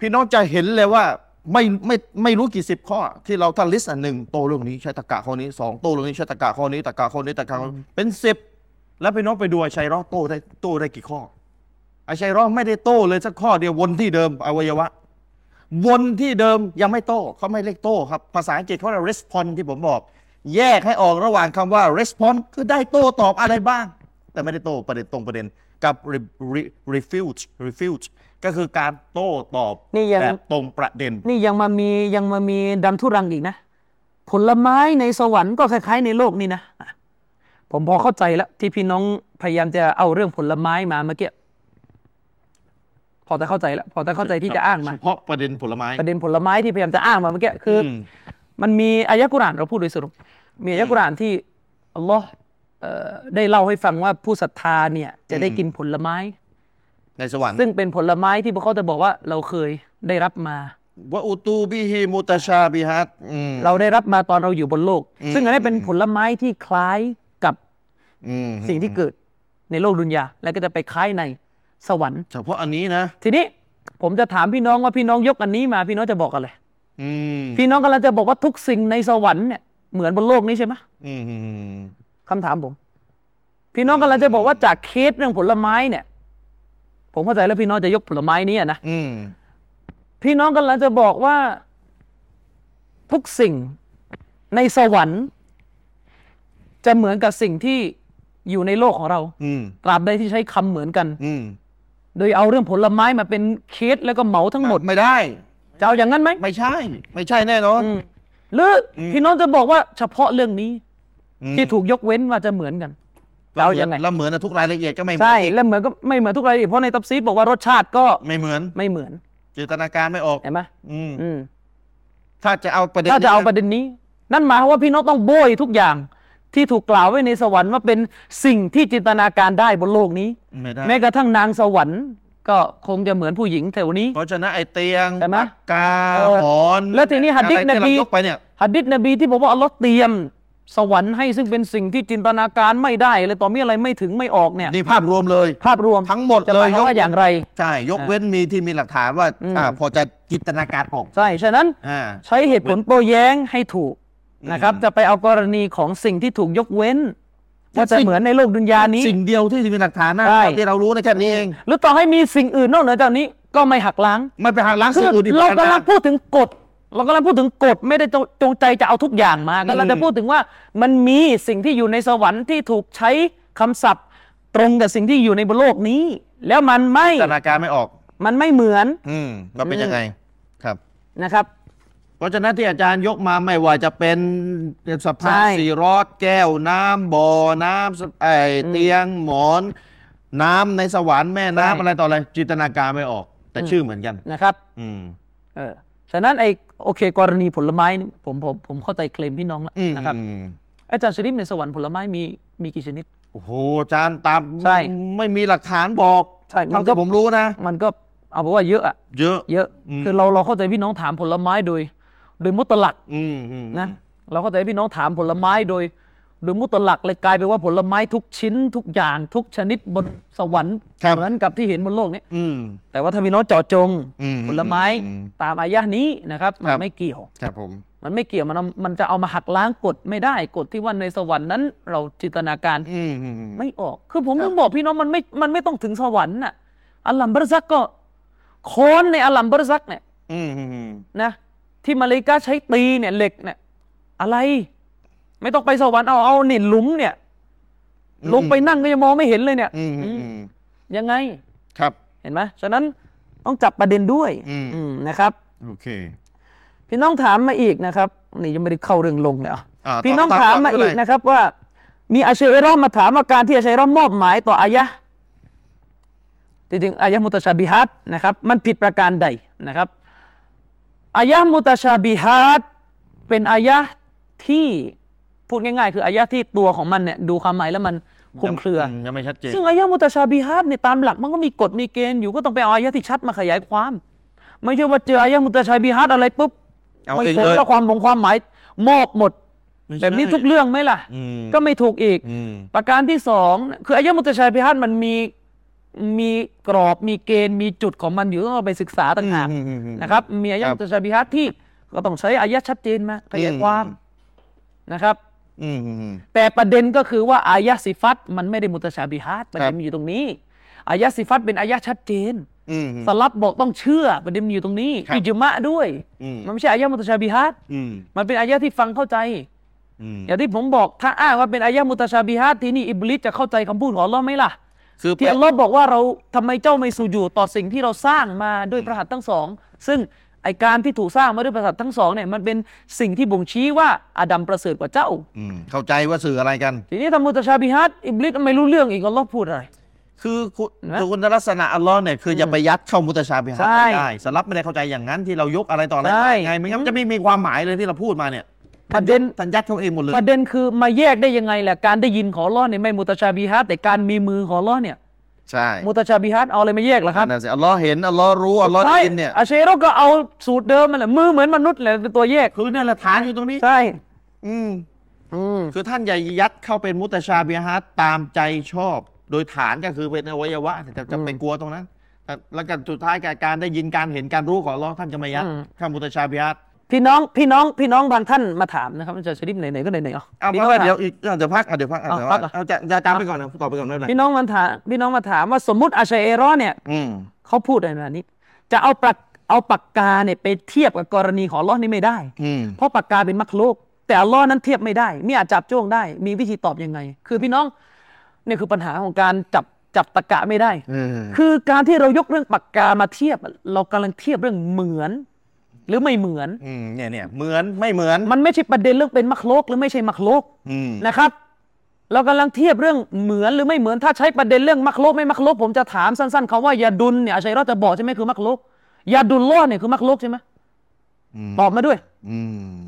Speaker 2: พี่น้องจะเห็นเลยว่า ไม่ไม่ไม่รู้กี่สิบข้อ ที่เราถ้า list อันหนึ่งโต้เรื่องนี้ใช้ตรรกะข้อนี้สองโต้เรื่องนี้ใช้ตรรกะข้อนี้ตรรกะข้อนี้ตรรกะข้อนี้เป็นสิบแล้วพี่น้องไปดูอัชชัยรอโตได้โตได้กี่ข้อไอัชชัยรอไม่ได้โตเลยสักข้อเดียววนที่เดิมอวัยวะ วนที่เดิมยังไม่โตเขาไม่เรียกโตครับภาษาอังกฤษเขาเรียก respond ที่ผมบอก แยกให้ออกระหว่างคำว่า respond คือได้โตตอบอะไรบ้าง แต่ไม่ได้โต้ประเด็นตรงประเด็นกับ re- re- refute refute ก็คือการโต้ตอบ
Speaker 1: นี่ยัง
Speaker 2: แบบตรงประเด็น
Speaker 1: นี่ยังมามียังมามีดันทุรังอีกนะ ผลไม้ในสวรรค์ก็คล้ายๆในโลกนี่นะอะผมพอเข้าใจแล้ว ที่พี่น้องพยายามจะเอาเรื่องผลไม้มาเมื่อกี้พอจะเข้าใจแล้วพอจะเข้าใจที่จะอ้างมา
Speaker 2: เฉพาะประเด็นผลไม้
Speaker 1: ประเด็นผลไม้ที่พยายามจะอ้างมาเมื่อกี้คืออ
Speaker 2: ม
Speaker 1: มันมีอายะกุรอานเราพูดโดยสรุปมีอายะกุรอานที่อัลลอฮ์เอ่อ ได้เล่าให้ฟังว่าผู้ศรัทธาเนี่ยจะได้กินผลไม้
Speaker 2: ในสวรรค์
Speaker 1: ซึ่งเป็นผลไม้ที่พวกเขาจะบอกว่าเราเคยได้รับมา
Speaker 2: ว่าอุตูบิฮิมุตชาบิฮัตอืม
Speaker 1: เราได้รับมาตอนเราอยู่บนโลก
Speaker 2: อืม
Speaker 1: ซึ่งอันนี้เป็นผลไม้ที่คล้ายกับ
Speaker 2: อืม
Speaker 1: สิ่งที่เกิดในโลกดุนยาแล้วก็จะไปคล้ายในสวรรค์
Speaker 2: เฉพาะอันนี้นะ
Speaker 1: ทีนี้ผมจะถามพี่น้องว่าพี่น้องยกอันนี้มาพี่น้องจะบอกอะไร
Speaker 2: อืม
Speaker 1: พี่น้องกำลังจะบอกว่าทุกสิ่งในสวรรค์เนี่ยเหมือนบนโลกนี้ใช่ไหม
Speaker 2: อืมอืมอืม
Speaker 1: คำถามผม พี่น้องกำลังจะบอกว่าจากเคสเรื่องผลไม้เนี่ย ผมเข้าใจแล้วพี่น้องจะยกผลไม้นี้อะนะ
Speaker 2: อืม
Speaker 1: พี่น้องกำลังจะบอกว่า ทุกสิ่งในสวรรค์ จะเหมือนกับสิ่งที่อยู่ในโลกของเรา
Speaker 2: อืม
Speaker 1: ตราบใดที่ใช้คำเหมือนกัน
Speaker 2: อืม
Speaker 1: โดยเอาเรื่องผลไม้มาเป็นเคสแล้วก็เหมาทั้งหมด
Speaker 2: ไม่ได้
Speaker 1: จะเอาอย่างนั้นไหม
Speaker 2: ไม่ใช่ ไม่ใช่แน่นอน
Speaker 1: อืมหรืออพี่น้องจะบอกว่าเฉพาะเรื่องนี้
Speaker 2: อืม
Speaker 1: ที่ถูกยกเว้นว่าจะเหมือนกันจะเอายังไง
Speaker 2: แล้วเหมือนนะทุกรายละเอียดก็ไม่เหมือน
Speaker 1: ใช่แล้วเหมือนก็ไม่เหมือนทุกรายละเอียดเพราะในตับซีดบอกว่ารสชาติก็
Speaker 2: ไม่เหมือน
Speaker 1: ไม่เหมือน
Speaker 2: จินตนาการไม่ออก
Speaker 1: เห็นไหม
Speaker 2: อืม
Speaker 1: อืม
Speaker 2: ถ้าจะเอาประเด็น
Speaker 1: ถ้าจะเอาประ
Speaker 2: นี้
Speaker 1: เด็นนี้ นั่นหมายความว่าพี่น้องต้องโบยทุกอย่างที่ถูกกล่าวไว้ในสวรรค์ว่าเป็นสิ่งที่จินตนาการได้บนโลกนี้
Speaker 2: ไม่ได้
Speaker 1: แม้กระทั่งนางสวรรค์ก็คงจะเหมือนผู้หญิงแถวนี้
Speaker 2: เพราะฉะนั้นไอ้เตียง
Speaker 1: ใช่ไหม
Speaker 2: ปากกา
Speaker 1: เออ
Speaker 2: หอน
Speaker 1: แล้วทีนี้หะดีษ
Speaker 2: อะไรที่
Speaker 1: นบี
Speaker 2: เรายกไปเนี่ย
Speaker 1: หัดดิษนบีที่บอกว่าอัลลอฮ์เตรียม สวรรค์ให้ซึ่งเป็นสิ่งที่จินตนาการไม่ได้เลยต่อมีอะไรไม่ถึงไม่ออกเนี่ย
Speaker 2: นี่ภาพรวมเลย
Speaker 1: ภาพรวม
Speaker 2: ทั้งหมด
Speaker 1: จะ
Speaker 2: เล
Speaker 1: หมายยความว่าอย่างไร
Speaker 2: ใช่ยกเว้นมีที่มีหลักฐานว่า
Speaker 1: อืม
Speaker 2: อ่าพอจะจินตนาการออก
Speaker 1: ใช่ ฉะนั้น
Speaker 2: อ่า
Speaker 1: ใช้เหตุผลโต้แย้งให้ถูกนะครับ จะไปเอากรณีของสิ่งที่ถูกยกเว้นว่าจะ
Speaker 2: สิ่ง
Speaker 1: เหมือนในโลกดุนยานี้
Speaker 2: สิ่งเดียวที่มีหลักฐานนะ
Speaker 1: ใช่
Speaker 2: ที่เรารู้ในแค่นี้เอง
Speaker 1: หรือต่อให้มีสิ่งอื่นนอกเหนือจากนี้ก็ไม่หักล้าง
Speaker 2: ไม่ไปหักล้าง
Speaker 1: คื
Speaker 2: สิ่ง
Speaker 1: อ
Speaker 2: อื่นที่
Speaker 1: เรา
Speaker 2: ผ่น
Speaker 1: กำ
Speaker 2: ม
Speaker 1: ลังพูดถึงกฎ เรากำลังพูดถึงกฎไม่ได้จงจงใจจะเอาทุกอย่างมากำลังจะพูดถึงว่ามันมีสิ่งที่อยู่ในสวรรค์ที่ถูกใช้คำศัพท์ ตรงกับสิ่งที่อยู่ในบนโลกนี้ แล้วมันไม่
Speaker 2: จินตนาการไม่ออก
Speaker 1: มันไม่เหมือน
Speaker 2: อืมมันเป็นยังไงครับ
Speaker 1: นะครับ
Speaker 2: เพราะฉะนั้นที่อาจารย์ยกมาไม่ว่าจะเป็นสภา
Speaker 1: ใช่
Speaker 2: พสีรอดแก้วน้ำบ่อน้ำไอเตียงหมอน น้ำในสวรรค์แม่น้ำอะไรต่ออะไรจินตนาการไม่ออก แต่ชื่อเหมือนกัน
Speaker 1: นะครับ
Speaker 2: อืม
Speaker 1: เออฉะนั้นไอ้ โอเค กรณีผลไม้นี่ผมผมผมเข้าใจเคลมพี่น้องแล้ว
Speaker 2: อืม
Speaker 1: นะครับ
Speaker 2: อืม
Speaker 1: อาจารย์ชริปในสวรรค์ผลไม้มีมีกี่ชนิด
Speaker 2: โอ้โหอาจารย์ตาม
Speaker 1: ใช่
Speaker 2: ไม่มีหลักฐานบอก
Speaker 1: ใช่มั
Speaker 2: เท่าน
Speaker 1: ก็
Speaker 2: ที่ผมรู้นะ
Speaker 1: มันก็เอาบอกว่าเยอะอะ
Speaker 2: เยอะ
Speaker 1: เยอะ
Speaker 2: อืม
Speaker 1: คือเราเราเข้าใจพี่น้องถามผลไม้โดย โดยมุตลัก
Speaker 2: อืมอืม
Speaker 1: นะเราเข้าใจพี่น้องถามผลไม้โดย โดยมุตลักเลยกลายเป็นว่าผลไม้ทุกชิ้นทุกอย่างทุกชนิดบนสวรรค์
Speaker 2: ครับ
Speaker 1: เหมือนกับที่เห็นบนโลกนี้
Speaker 2: อืม
Speaker 1: แต่ว่าถ้าพี่น้องเจาะจง
Speaker 2: อืม
Speaker 1: ผลไม้
Speaker 2: อืม
Speaker 1: ตามอายะห์นี้นะครับมั
Speaker 2: ครั
Speaker 1: น
Speaker 2: บ
Speaker 1: ไม่เกี่ยว
Speaker 2: ครับผม
Speaker 1: มันไม่เกี่ยวมันเอามันจะเอามาหักล้างกฎไม่ได้กฎที่ว่าในสวรรค์นั้น เราจินตนาการ
Speaker 2: อืมอืมอืม
Speaker 1: ไม่ออก คือผมต้องบอกพี่น้องมันไม่มันไม่ต้องถึงสวรรค์น่ะอัลลัมบรซักก็โค้อนในอัลลัมบรซักเนี่ย
Speaker 2: อืมอืมอืม
Speaker 1: นะที่มาเลายกาใช้ตีเนี่ยเหล็กเนี่ยอะไร ไม่ต้องไปสวรรค์เอาเอาเนี่ยหลุมเนี่ย ลงไปนั่งก็ยังมองไม่เห็นเลยเนี่ย
Speaker 2: อืมอืมอืม
Speaker 1: ยังไง
Speaker 2: ครับ
Speaker 1: เห็นไหมฉะนั้นต้องจับประเด็นด้วย
Speaker 2: อืม
Speaker 1: อืมนะครับ
Speaker 2: โอเค
Speaker 1: พี่น้องถามมาอีกนะครับ นี่ยังไม่ได้เข้าเรื่องลงเลยอะ
Speaker 2: อ่า
Speaker 1: พี่น้อง
Speaker 2: ต่อ
Speaker 1: ถาม
Speaker 2: ต่อ
Speaker 1: มา
Speaker 2: ไม่
Speaker 1: อี
Speaker 2: เป็น
Speaker 1: ก
Speaker 2: ไร
Speaker 1: นะครับว่า มีอาชัยรอห์มาถามว่าการที่อาชัยรอห์มอบหมายต่ออายะห์จริงๆอายะห์มุตชาบิฮัดนะครับ มันผิดประการใดนะครับอายะห์มุตชาบิฮัดเป็นอายะห์ที่ พูดง่ายๆ คืออายะห์ที่ตัวของมันเนี่ยดูความหมายแล้วมันคลุมเครือ
Speaker 2: มยังไม่ชัดเจน
Speaker 1: ซึ่งอายะห์มุตชาบิฮัดเนี่ยตามหลักมันก็มีกฎมีเกณฑ์อยู่ก็ต้องไปเอาอายะห์ที่ชัดมาขยายความ ไม่ใช่ว่าเจออายะห์มุตชาบิฮัดอะไรปุ๊บ
Speaker 2: เอา
Speaker 1: ไม่
Speaker 2: เอง
Speaker 1: สน
Speaker 2: เลย
Speaker 1: ว่าความหมงความหมายมอบหมด
Speaker 2: ไม่ใช่
Speaker 1: แบบนี้ทุกเรื่องไหมล่ะ
Speaker 2: อืม
Speaker 1: ก็ไม่ถูกอีก
Speaker 2: อืม
Speaker 1: ประการที่สองคืออายะมุตชาบิฮัตมันมีมีกรอบมีเกณฑ์มีจุดของมันอยู่ต้องเอาไปศึกษาต่างหาก
Speaker 2: อืมอืมอืม
Speaker 1: นะครับมีอายะ
Speaker 2: ครับ
Speaker 1: มุตชาบิฮัตที่ก็ต้องใช้อายะชัดเจนมาขยายความ
Speaker 2: อืม
Speaker 1: นะครับ
Speaker 2: อืมอืมอืม
Speaker 1: แต่ประเด็นก็คือว่าอายะสิฟัตมันไม่ได้มุตชาบิฮัตประเด็น
Speaker 2: ครับ
Speaker 1: มันอยู่ตรงนี้อายะสิฟัตเป็นอายะชัดเจน
Speaker 2: อืม
Speaker 1: สลับบอกต้องเชื่อประเด็นมันอยู่ตรงนี้
Speaker 2: ครับ
Speaker 1: อิจมะด้วย
Speaker 2: อืม
Speaker 1: มันไม่ใช่อายะมุตชาบิฮัต
Speaker 2: อืม
Speaker 1: มันเป็นอายะที่ฟังเข้าใจ
Speaker 2: อืม
Speaker 1: อย่างที่ผมบอกถ้าอ้างว่าเป็นอายะมุตชาบิฮัตทีนี่อิบลิสจะเข้าใจคำพูดของอัลลอฮ์ไหมล่ะ
Speaker 2: คือ
Speaker 1: ที่อัลลอฮ์บอกว่าเราทำไมเจ้าไม่สูญูดต่อสิ่งที่เราสร้างมาด้วยพระหัตถ์ทั้งสอง ซึ่ง ไอการที่ถูกสร้างมาด้วยพระหัตถ์ทั้งสองเนี่ยมันเป็นสิ่งที่บ่งชี้ว่าอาดัมประเสริฐกว่าเจ้า
Speaker 2: อืมเข้าใจว่าสื่ออะไรกัน
Speaker 1: ทีนี้ทำมุตชาบิฮัตอิบลิสไม่รู้เรื่องอีกอัลลอฮ์พูดอะไร
Speaker 2: คือคุณ
Speaker 1: นะ
Speaker 2: คือคุณลักษณะอัลลอฮ์เนี่ยคืออย่าไปยัดเข้ามุตชาบิฮัด
Speaker 1: ใช่
Speaker 2: ไม่ได้สลับไม่ได้เข้าใจอย่างนั้นที่เรายกอะไรต่ออะไร
Speaker 1: ใช่
Speaker 2: ไงไม่งั้นมันจะไม่มีความหมายเลยที่เราพูดมาเนี่ย
Speaker 1: ประเด็น
Speaker 2: ท่านยัดเข้าเองหมดเลย
Speaker 1: ประเด็นคือมาแยกได้ยังไงแหละการได้ยินของอัลลอฮ์เนี่ยไม่มุตชาบิฮัตแต่การมีมือของอัลลอฮ์เนี่ย
Speaker 2: ใช่
Speaker 1: มุตชาบิฮัตเอาอะไรมาแยกล่ะครับ
Speaker 2: นั่นสิอัลลอฮ์เห็นอัลลอฮ์รู้อัลลอฮ์ได้
Speaker 1: ใช่
Speaker 2: ยินเนี่ย
Speaker 1: อาเชโรก็เอาสูตรเดิมมันแหละมือเหมือนมนุษย์แหละเป็นตัวแยก
Speaker 2: คือเนี่ยแหละฐานอยู่ตรงนี้
Speaker 1: ใช่
Speaker 2: อืม
Speaker 1: อืม
Speaker 2: คือท่านอย่ายัดเข้าเป็นมุตชาบิฮัดตามใจชอบ โดยฐานก็คือเป็นอวัยวะจะจะไปกลัวตรงนั้นแต่แล้วก็สุดท้ายการการได้ยินการเห็นการรู้ของอัลลอฮ์ท่านจะไม่ยัด
Speaker 1: อืม
Speaker 2: เข้ามุตชาบิฮัด
Speaker 1: พี่น้องพี่น้องพี่น้องบางท่านมาถามนะครับอาจารย์ชริปไหนๆก็ไหนๆเอา
Speaker 2: เอา
Speaker 1: พี่
Speaker 2: เพ
Speaker 1: น้อง
Speaker 2: ราะว่า
Speaker 1: มาถาม
Speaker 2: เดี๋ยวอีกเดี๋ยวพักอะเดี๋ยวพักอะ
Speaker 1: เอา
Speaker 2: เดี๋ยว
Speaker 1: พักอะ
Speaker 2: เอาจะจะจำไปก่อนนะตอบไปก่อนไม่เป็นไร
Speaker 1: พี่น้องมาถามพี่น้องมาถามว่าสมมุติอาชัยเอรอเนี่ย
Speaker 2: อืม
Speaker 1: เขาพูดอะไรแบบนี้ จะเอาปากเอาปากกาเนี่ยไปเทียบกับกรณีของอัลลอฮ์นี่ไม่ได้
Speaker 2: อืม
Speaker 1: เพราะปากกาเป็นมักโลกแต่อัลลอฮ์นั้นเทียบไม่ได้มีอาจจับจ้วงได้ มีวิธีตอบยังไง คือพี่น้องเนี่ยคือปัญหาของการจับจับตะกะไม่ได้
Speaker 2: เออ
Speaker 1: คือการที่เรายกเรื่องปากกามาเทียบ เรากำลังเทียบเรื่องเหมือน หรือไม่เหมือน
Speaker 2: อืมเนี่ยเนี่ยเหมือนไม่เหมือน
Speaker 1: มันไม่ใช่ประเด็นเรื่องเป็นมักโลกหรือไม่ใช่มักโลก
Speaker 2: อืม
Speaker 1: นะครับ เรากำลังเทียบเรื่องเหมือนหรือไม่เหมือนถ้าใช้ประเด็นเรื่องมักโลกไม่มักโลกผมจะถามสั้นๆคำว่ายาดุลเนี่ยอาชัยรอดจะบอกใช่ไหมคือมักโลกยาดุลล้อเนี่ยคือมักโลกใช่ไหม
Speaker 2: อืม
Speaker 1: ตอบมาด้วย
Speaker 2: อืม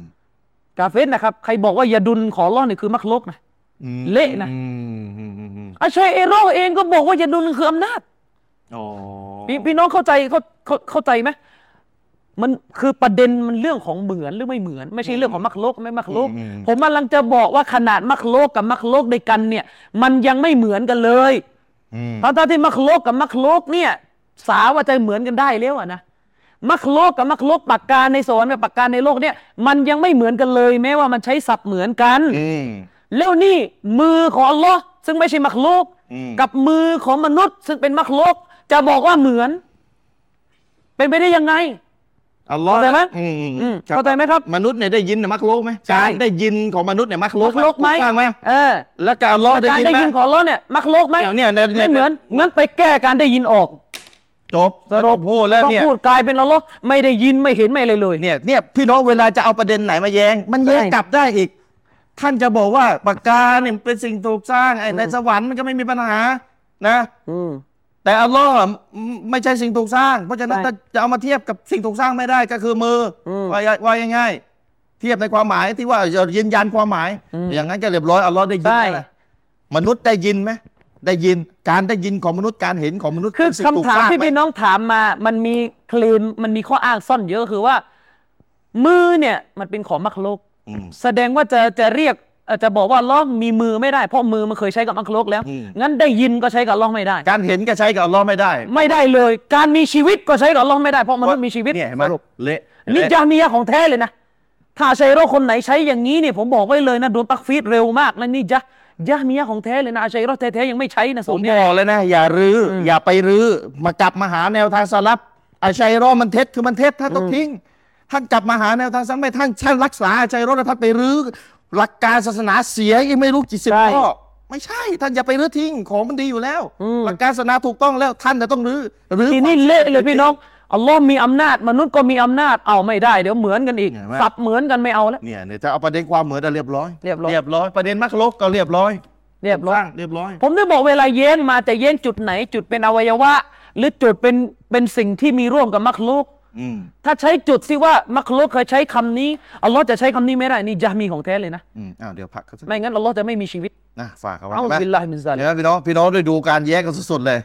Speaker 1: กาเฟสนะครับใครบอกว่ายาดุลของล้อเนี่ยคือมักโลกนะ
Speaker 2: อืม
Speaker 1: เละนะ
Speaker 2: อืมอืมอืมอืม
Speaker 1: อาชัยเอโรเองก็บอกว่ายาดุลคืออำนาจ
Speaker 2: อ๋อ
Speaker 1: พี่พี่น้องเข้าใจเข้าเข้าเข้าใจไหม มันคือประเด็นมันเรื่องของเหมือนหรือไม่เหมือน ไม่ใช่เรื่องของมักโลกไม่มักโลก ผมกำลังจะบอกว่าขนาดมักโลกกับมักโลกด้วยกันเนี่ย มันยังไม่เหมือนกันเลย
Speaker 2: อืม
Speaker 1: เพราะตอนที่มักโลกกับมักโลกเนี่ย สาว่าจะเหมือนกันได้แล้วอะนะมักโลกกับมักโลกปากกาในสวรรค์กับปากกาในโลกเนี่ย มันยังไม่เหมือนกันเลย แม้ว่ามันใช้ศัพท์เหมือนกัน
Speaker 2: อืม
Speaker 1: แล้วนี่มือของอัลลอฮ์ซึ่งไม่ใช่มักโลก
Speaker 2: อืม
Speaker 1: กับมือของมนุษย์ ซึ่งเป็นมักโลกจะบอกว่าเหมือน เป็นไปได้ยังไง
Speaker 2: อัลลอฮ์
Speaker 1: เข้าใจไหม
Speaker 2: อืมอืม
Speaker 1: อืม
Speaker 2: ครับ
Speaker 1: เข้าใจไหมครับ
Speaker 2: มนุษย์เนี่ยได้ยินนะมักโลกไหม
Speaker 1: ใช่
Speaker 2: การได้ยินของมนุษย์เนี่ยมักโล
Speaker 1: มั
Speaker 2: ก
Speaker 1: กโลกไหม
Speaker 2: ถูต้องไหม
Speaker 1: เออ
Speaker 2: แล้วการอัลลอฮ์ได้
Speaker 1: การ
Speaker 2: ยิน
Speaker 1: ได้
Speaker 2: ไหม
Speaker 1: ยินของอัลลอฮ์เนี่ยมักโลกไหม
Speaker 2: เนี่ยเนี่ยเนี่ย
Speaker 1: ไม่เหมือนงั้นไปแก้การได้ยินออก
Speaker 2: จบสรุปพูดแล้ว
Speaker 1: ต้อง
Speaker 2: เนี่ย
Speaker 1: พูดกลายเป็นอัลลอฮ์ไม่ได้ยินไม่เห็นไม่เลยเลย
Speaker 2: เนี่ยเนี่ยพี่น้องเวลาจะเอาประเด็นไหนมาแย้ง มันแย้ง
Speaker 1: ใช่
Speaker 2: กลับได้อีก ท่านจะบอกว่าปากกาเนี่ยเป็นสิ่งถูกสร้างไอ้ในสวรรค์มันก็ไม่มีปัญหานะ
Speaker 1: อืม
Speaker 2: แต่อัลลอฮ์ไม่ใช่สิ่งถูกสร้าง เพราะฉะนั้น
Speaker 1: ใช่
Speaker 2: ถ้าจะเอามาเทียบกับสิ่งถูกสร้างไม่ได้ก็คือมืออ
Speaker 1: ม
Speaker 2: ว่าว่าง่ายๆเทียบในความหมายที่ว่าจะยืนยันความหมาย
Speaker 1: อืม
Speaker 2: อย่างนั้นก็เรียบร้อยอัลลอฮ์ได้ยิน
Speaker 1: ใช่
Speaker 2: ไหมล่ะมนุษย์ได้ยินไหมได้ยินการได้ยินของมนุษย์การเห็นของมนุษย์
Speaker 1: คือ
Speaker 2: เป็นสิ่ง
Speaker 1: คำ
Speaker 2: ถูก
Speaker 1: ถาม
Speaker 2: สร้าง
Speaker 1: ที่
Speaker 2: ไหม
Speaker 1: พี่น้องถามมา มันมีเคลมมันมีข้ออ้างซ่อนเยอะคือว่า มือเนี่ย มันเป็นของมักโลก
Speaker 2: อืม
Speaker 1: แสดงว่าจะจะเรียกเอ่อจะบอกว่าอัลล้อฮ์มีมือไม่ได้ เพราะมือมันเคยใช้กับมักโลกแล้ว
Speaker 2: อืม
Speaker 1: งั้นได้ยินก็ใช้กับอัลล้อฮ์ไม่ได้
Speaker 2: การเห็นก็ใช้กับอัลลอฮ์ไม่ได้
Speaker 1: ไม่ได้เลย การมีชีวิตก็ใช้กับอัลล้อฮ์ไม่ได้เพราะมนุษย์มีชีวิต
Speaker 2: เนี่ยเห็นไหม
Speaker 1: สรุป
Speaker 2: เละ
Speaker 1: นี่
Speaker 2: เละ
Speaker 1: จามียะห์ของแท้เลยนะ ถ้าชัยโรคนไหนใช้อย่างนี้เนี่ยผมบอกไว้เลยนะโดนตักฟีดเร็วมากนะนี่จะยะมียะห์ของแท้เลยนะอาชัยโรแท้ๆยังไม่ใช้นะ
Speaker 2: ผ
Speaker 1: สู
Speaker 2: ม
Speaker 1: ตรเนี่ย
Speaker 2: บอกเลยนะ อย่ารื้อออย่าไปรื้อมากลับมาหาแนวทางสลับอาชัยรอมันเท็จคือมันเท็จท่านต้องทิ้ง ท่านกลับมาหาแนวทางสลับไม่ท่านท่านรักษาอาชัยรอแล้วท่านไปรื้อ หลักการศาสนาเสียอีกไม่รู้กี่สิบ
Speaker 1: ใช่
Speaker 2: ข้อไม่ใช่ ท่านอย่าไปรื้อทิ้งของมันดีอยู่แล้ว
Speaker 1: อืม
Speaker 2: หลักการศาสนาถูกต้องแล้วท่านจะต้องรื้อรื้อ
Speaker 1: ทีนี้เละเลยพี่น้องอัลลอฮ์มีอำนาจ มนุษย์ก็มีอำนาจเอาไม่ได้เดี๋ยวเหมือนกันอีก
Speaker 2: เห็นไหม
Speaker 1: ศัพท์เหมือนกันไม่เอาแล้ว
Speaker 2: เนี่ยเนี่ยจะเอาประเด็นความเหมือนอะเรียบร้อย
Speaker 1: เรียบร้อย
Speaker 2: เรียบร้อยประเด็น مخلوق ก็เรียบร้อย
Speaker 1: เรียบร้อย
Speaker 2: เรียบร้อย
Speaker 1: ผมได้บอกเวลาแย้งมาแต่แย้งจุดไหน จุดเป็นอวัยวะ หรือจุดเป็นเป็นสิ่งที่มีร่วมกับ مخلوق
Speaker 2: อืม
Speaker 1: ถ้าใช้จุดที่ว่า مخلوق เคยใช้คำนี้อัลลอฮ์จะใช้คำนี้ไม่ได้นี่จะมีของแท้เลยนะ
Speaker 2: อืมอ้าวเดี๋ยวพักกันสัก
Speaker 1: ไม่งั้นอัลลอฮ์จะไม่มีชีวิต
Speaker 2: นะฝากเอาไว้
Speaker 1: نعوذ بالله من ذلك
Speaker 2: เดี๋ยวพี่น้องพี่น้องได้ดูการแย้งกันสดๆเลย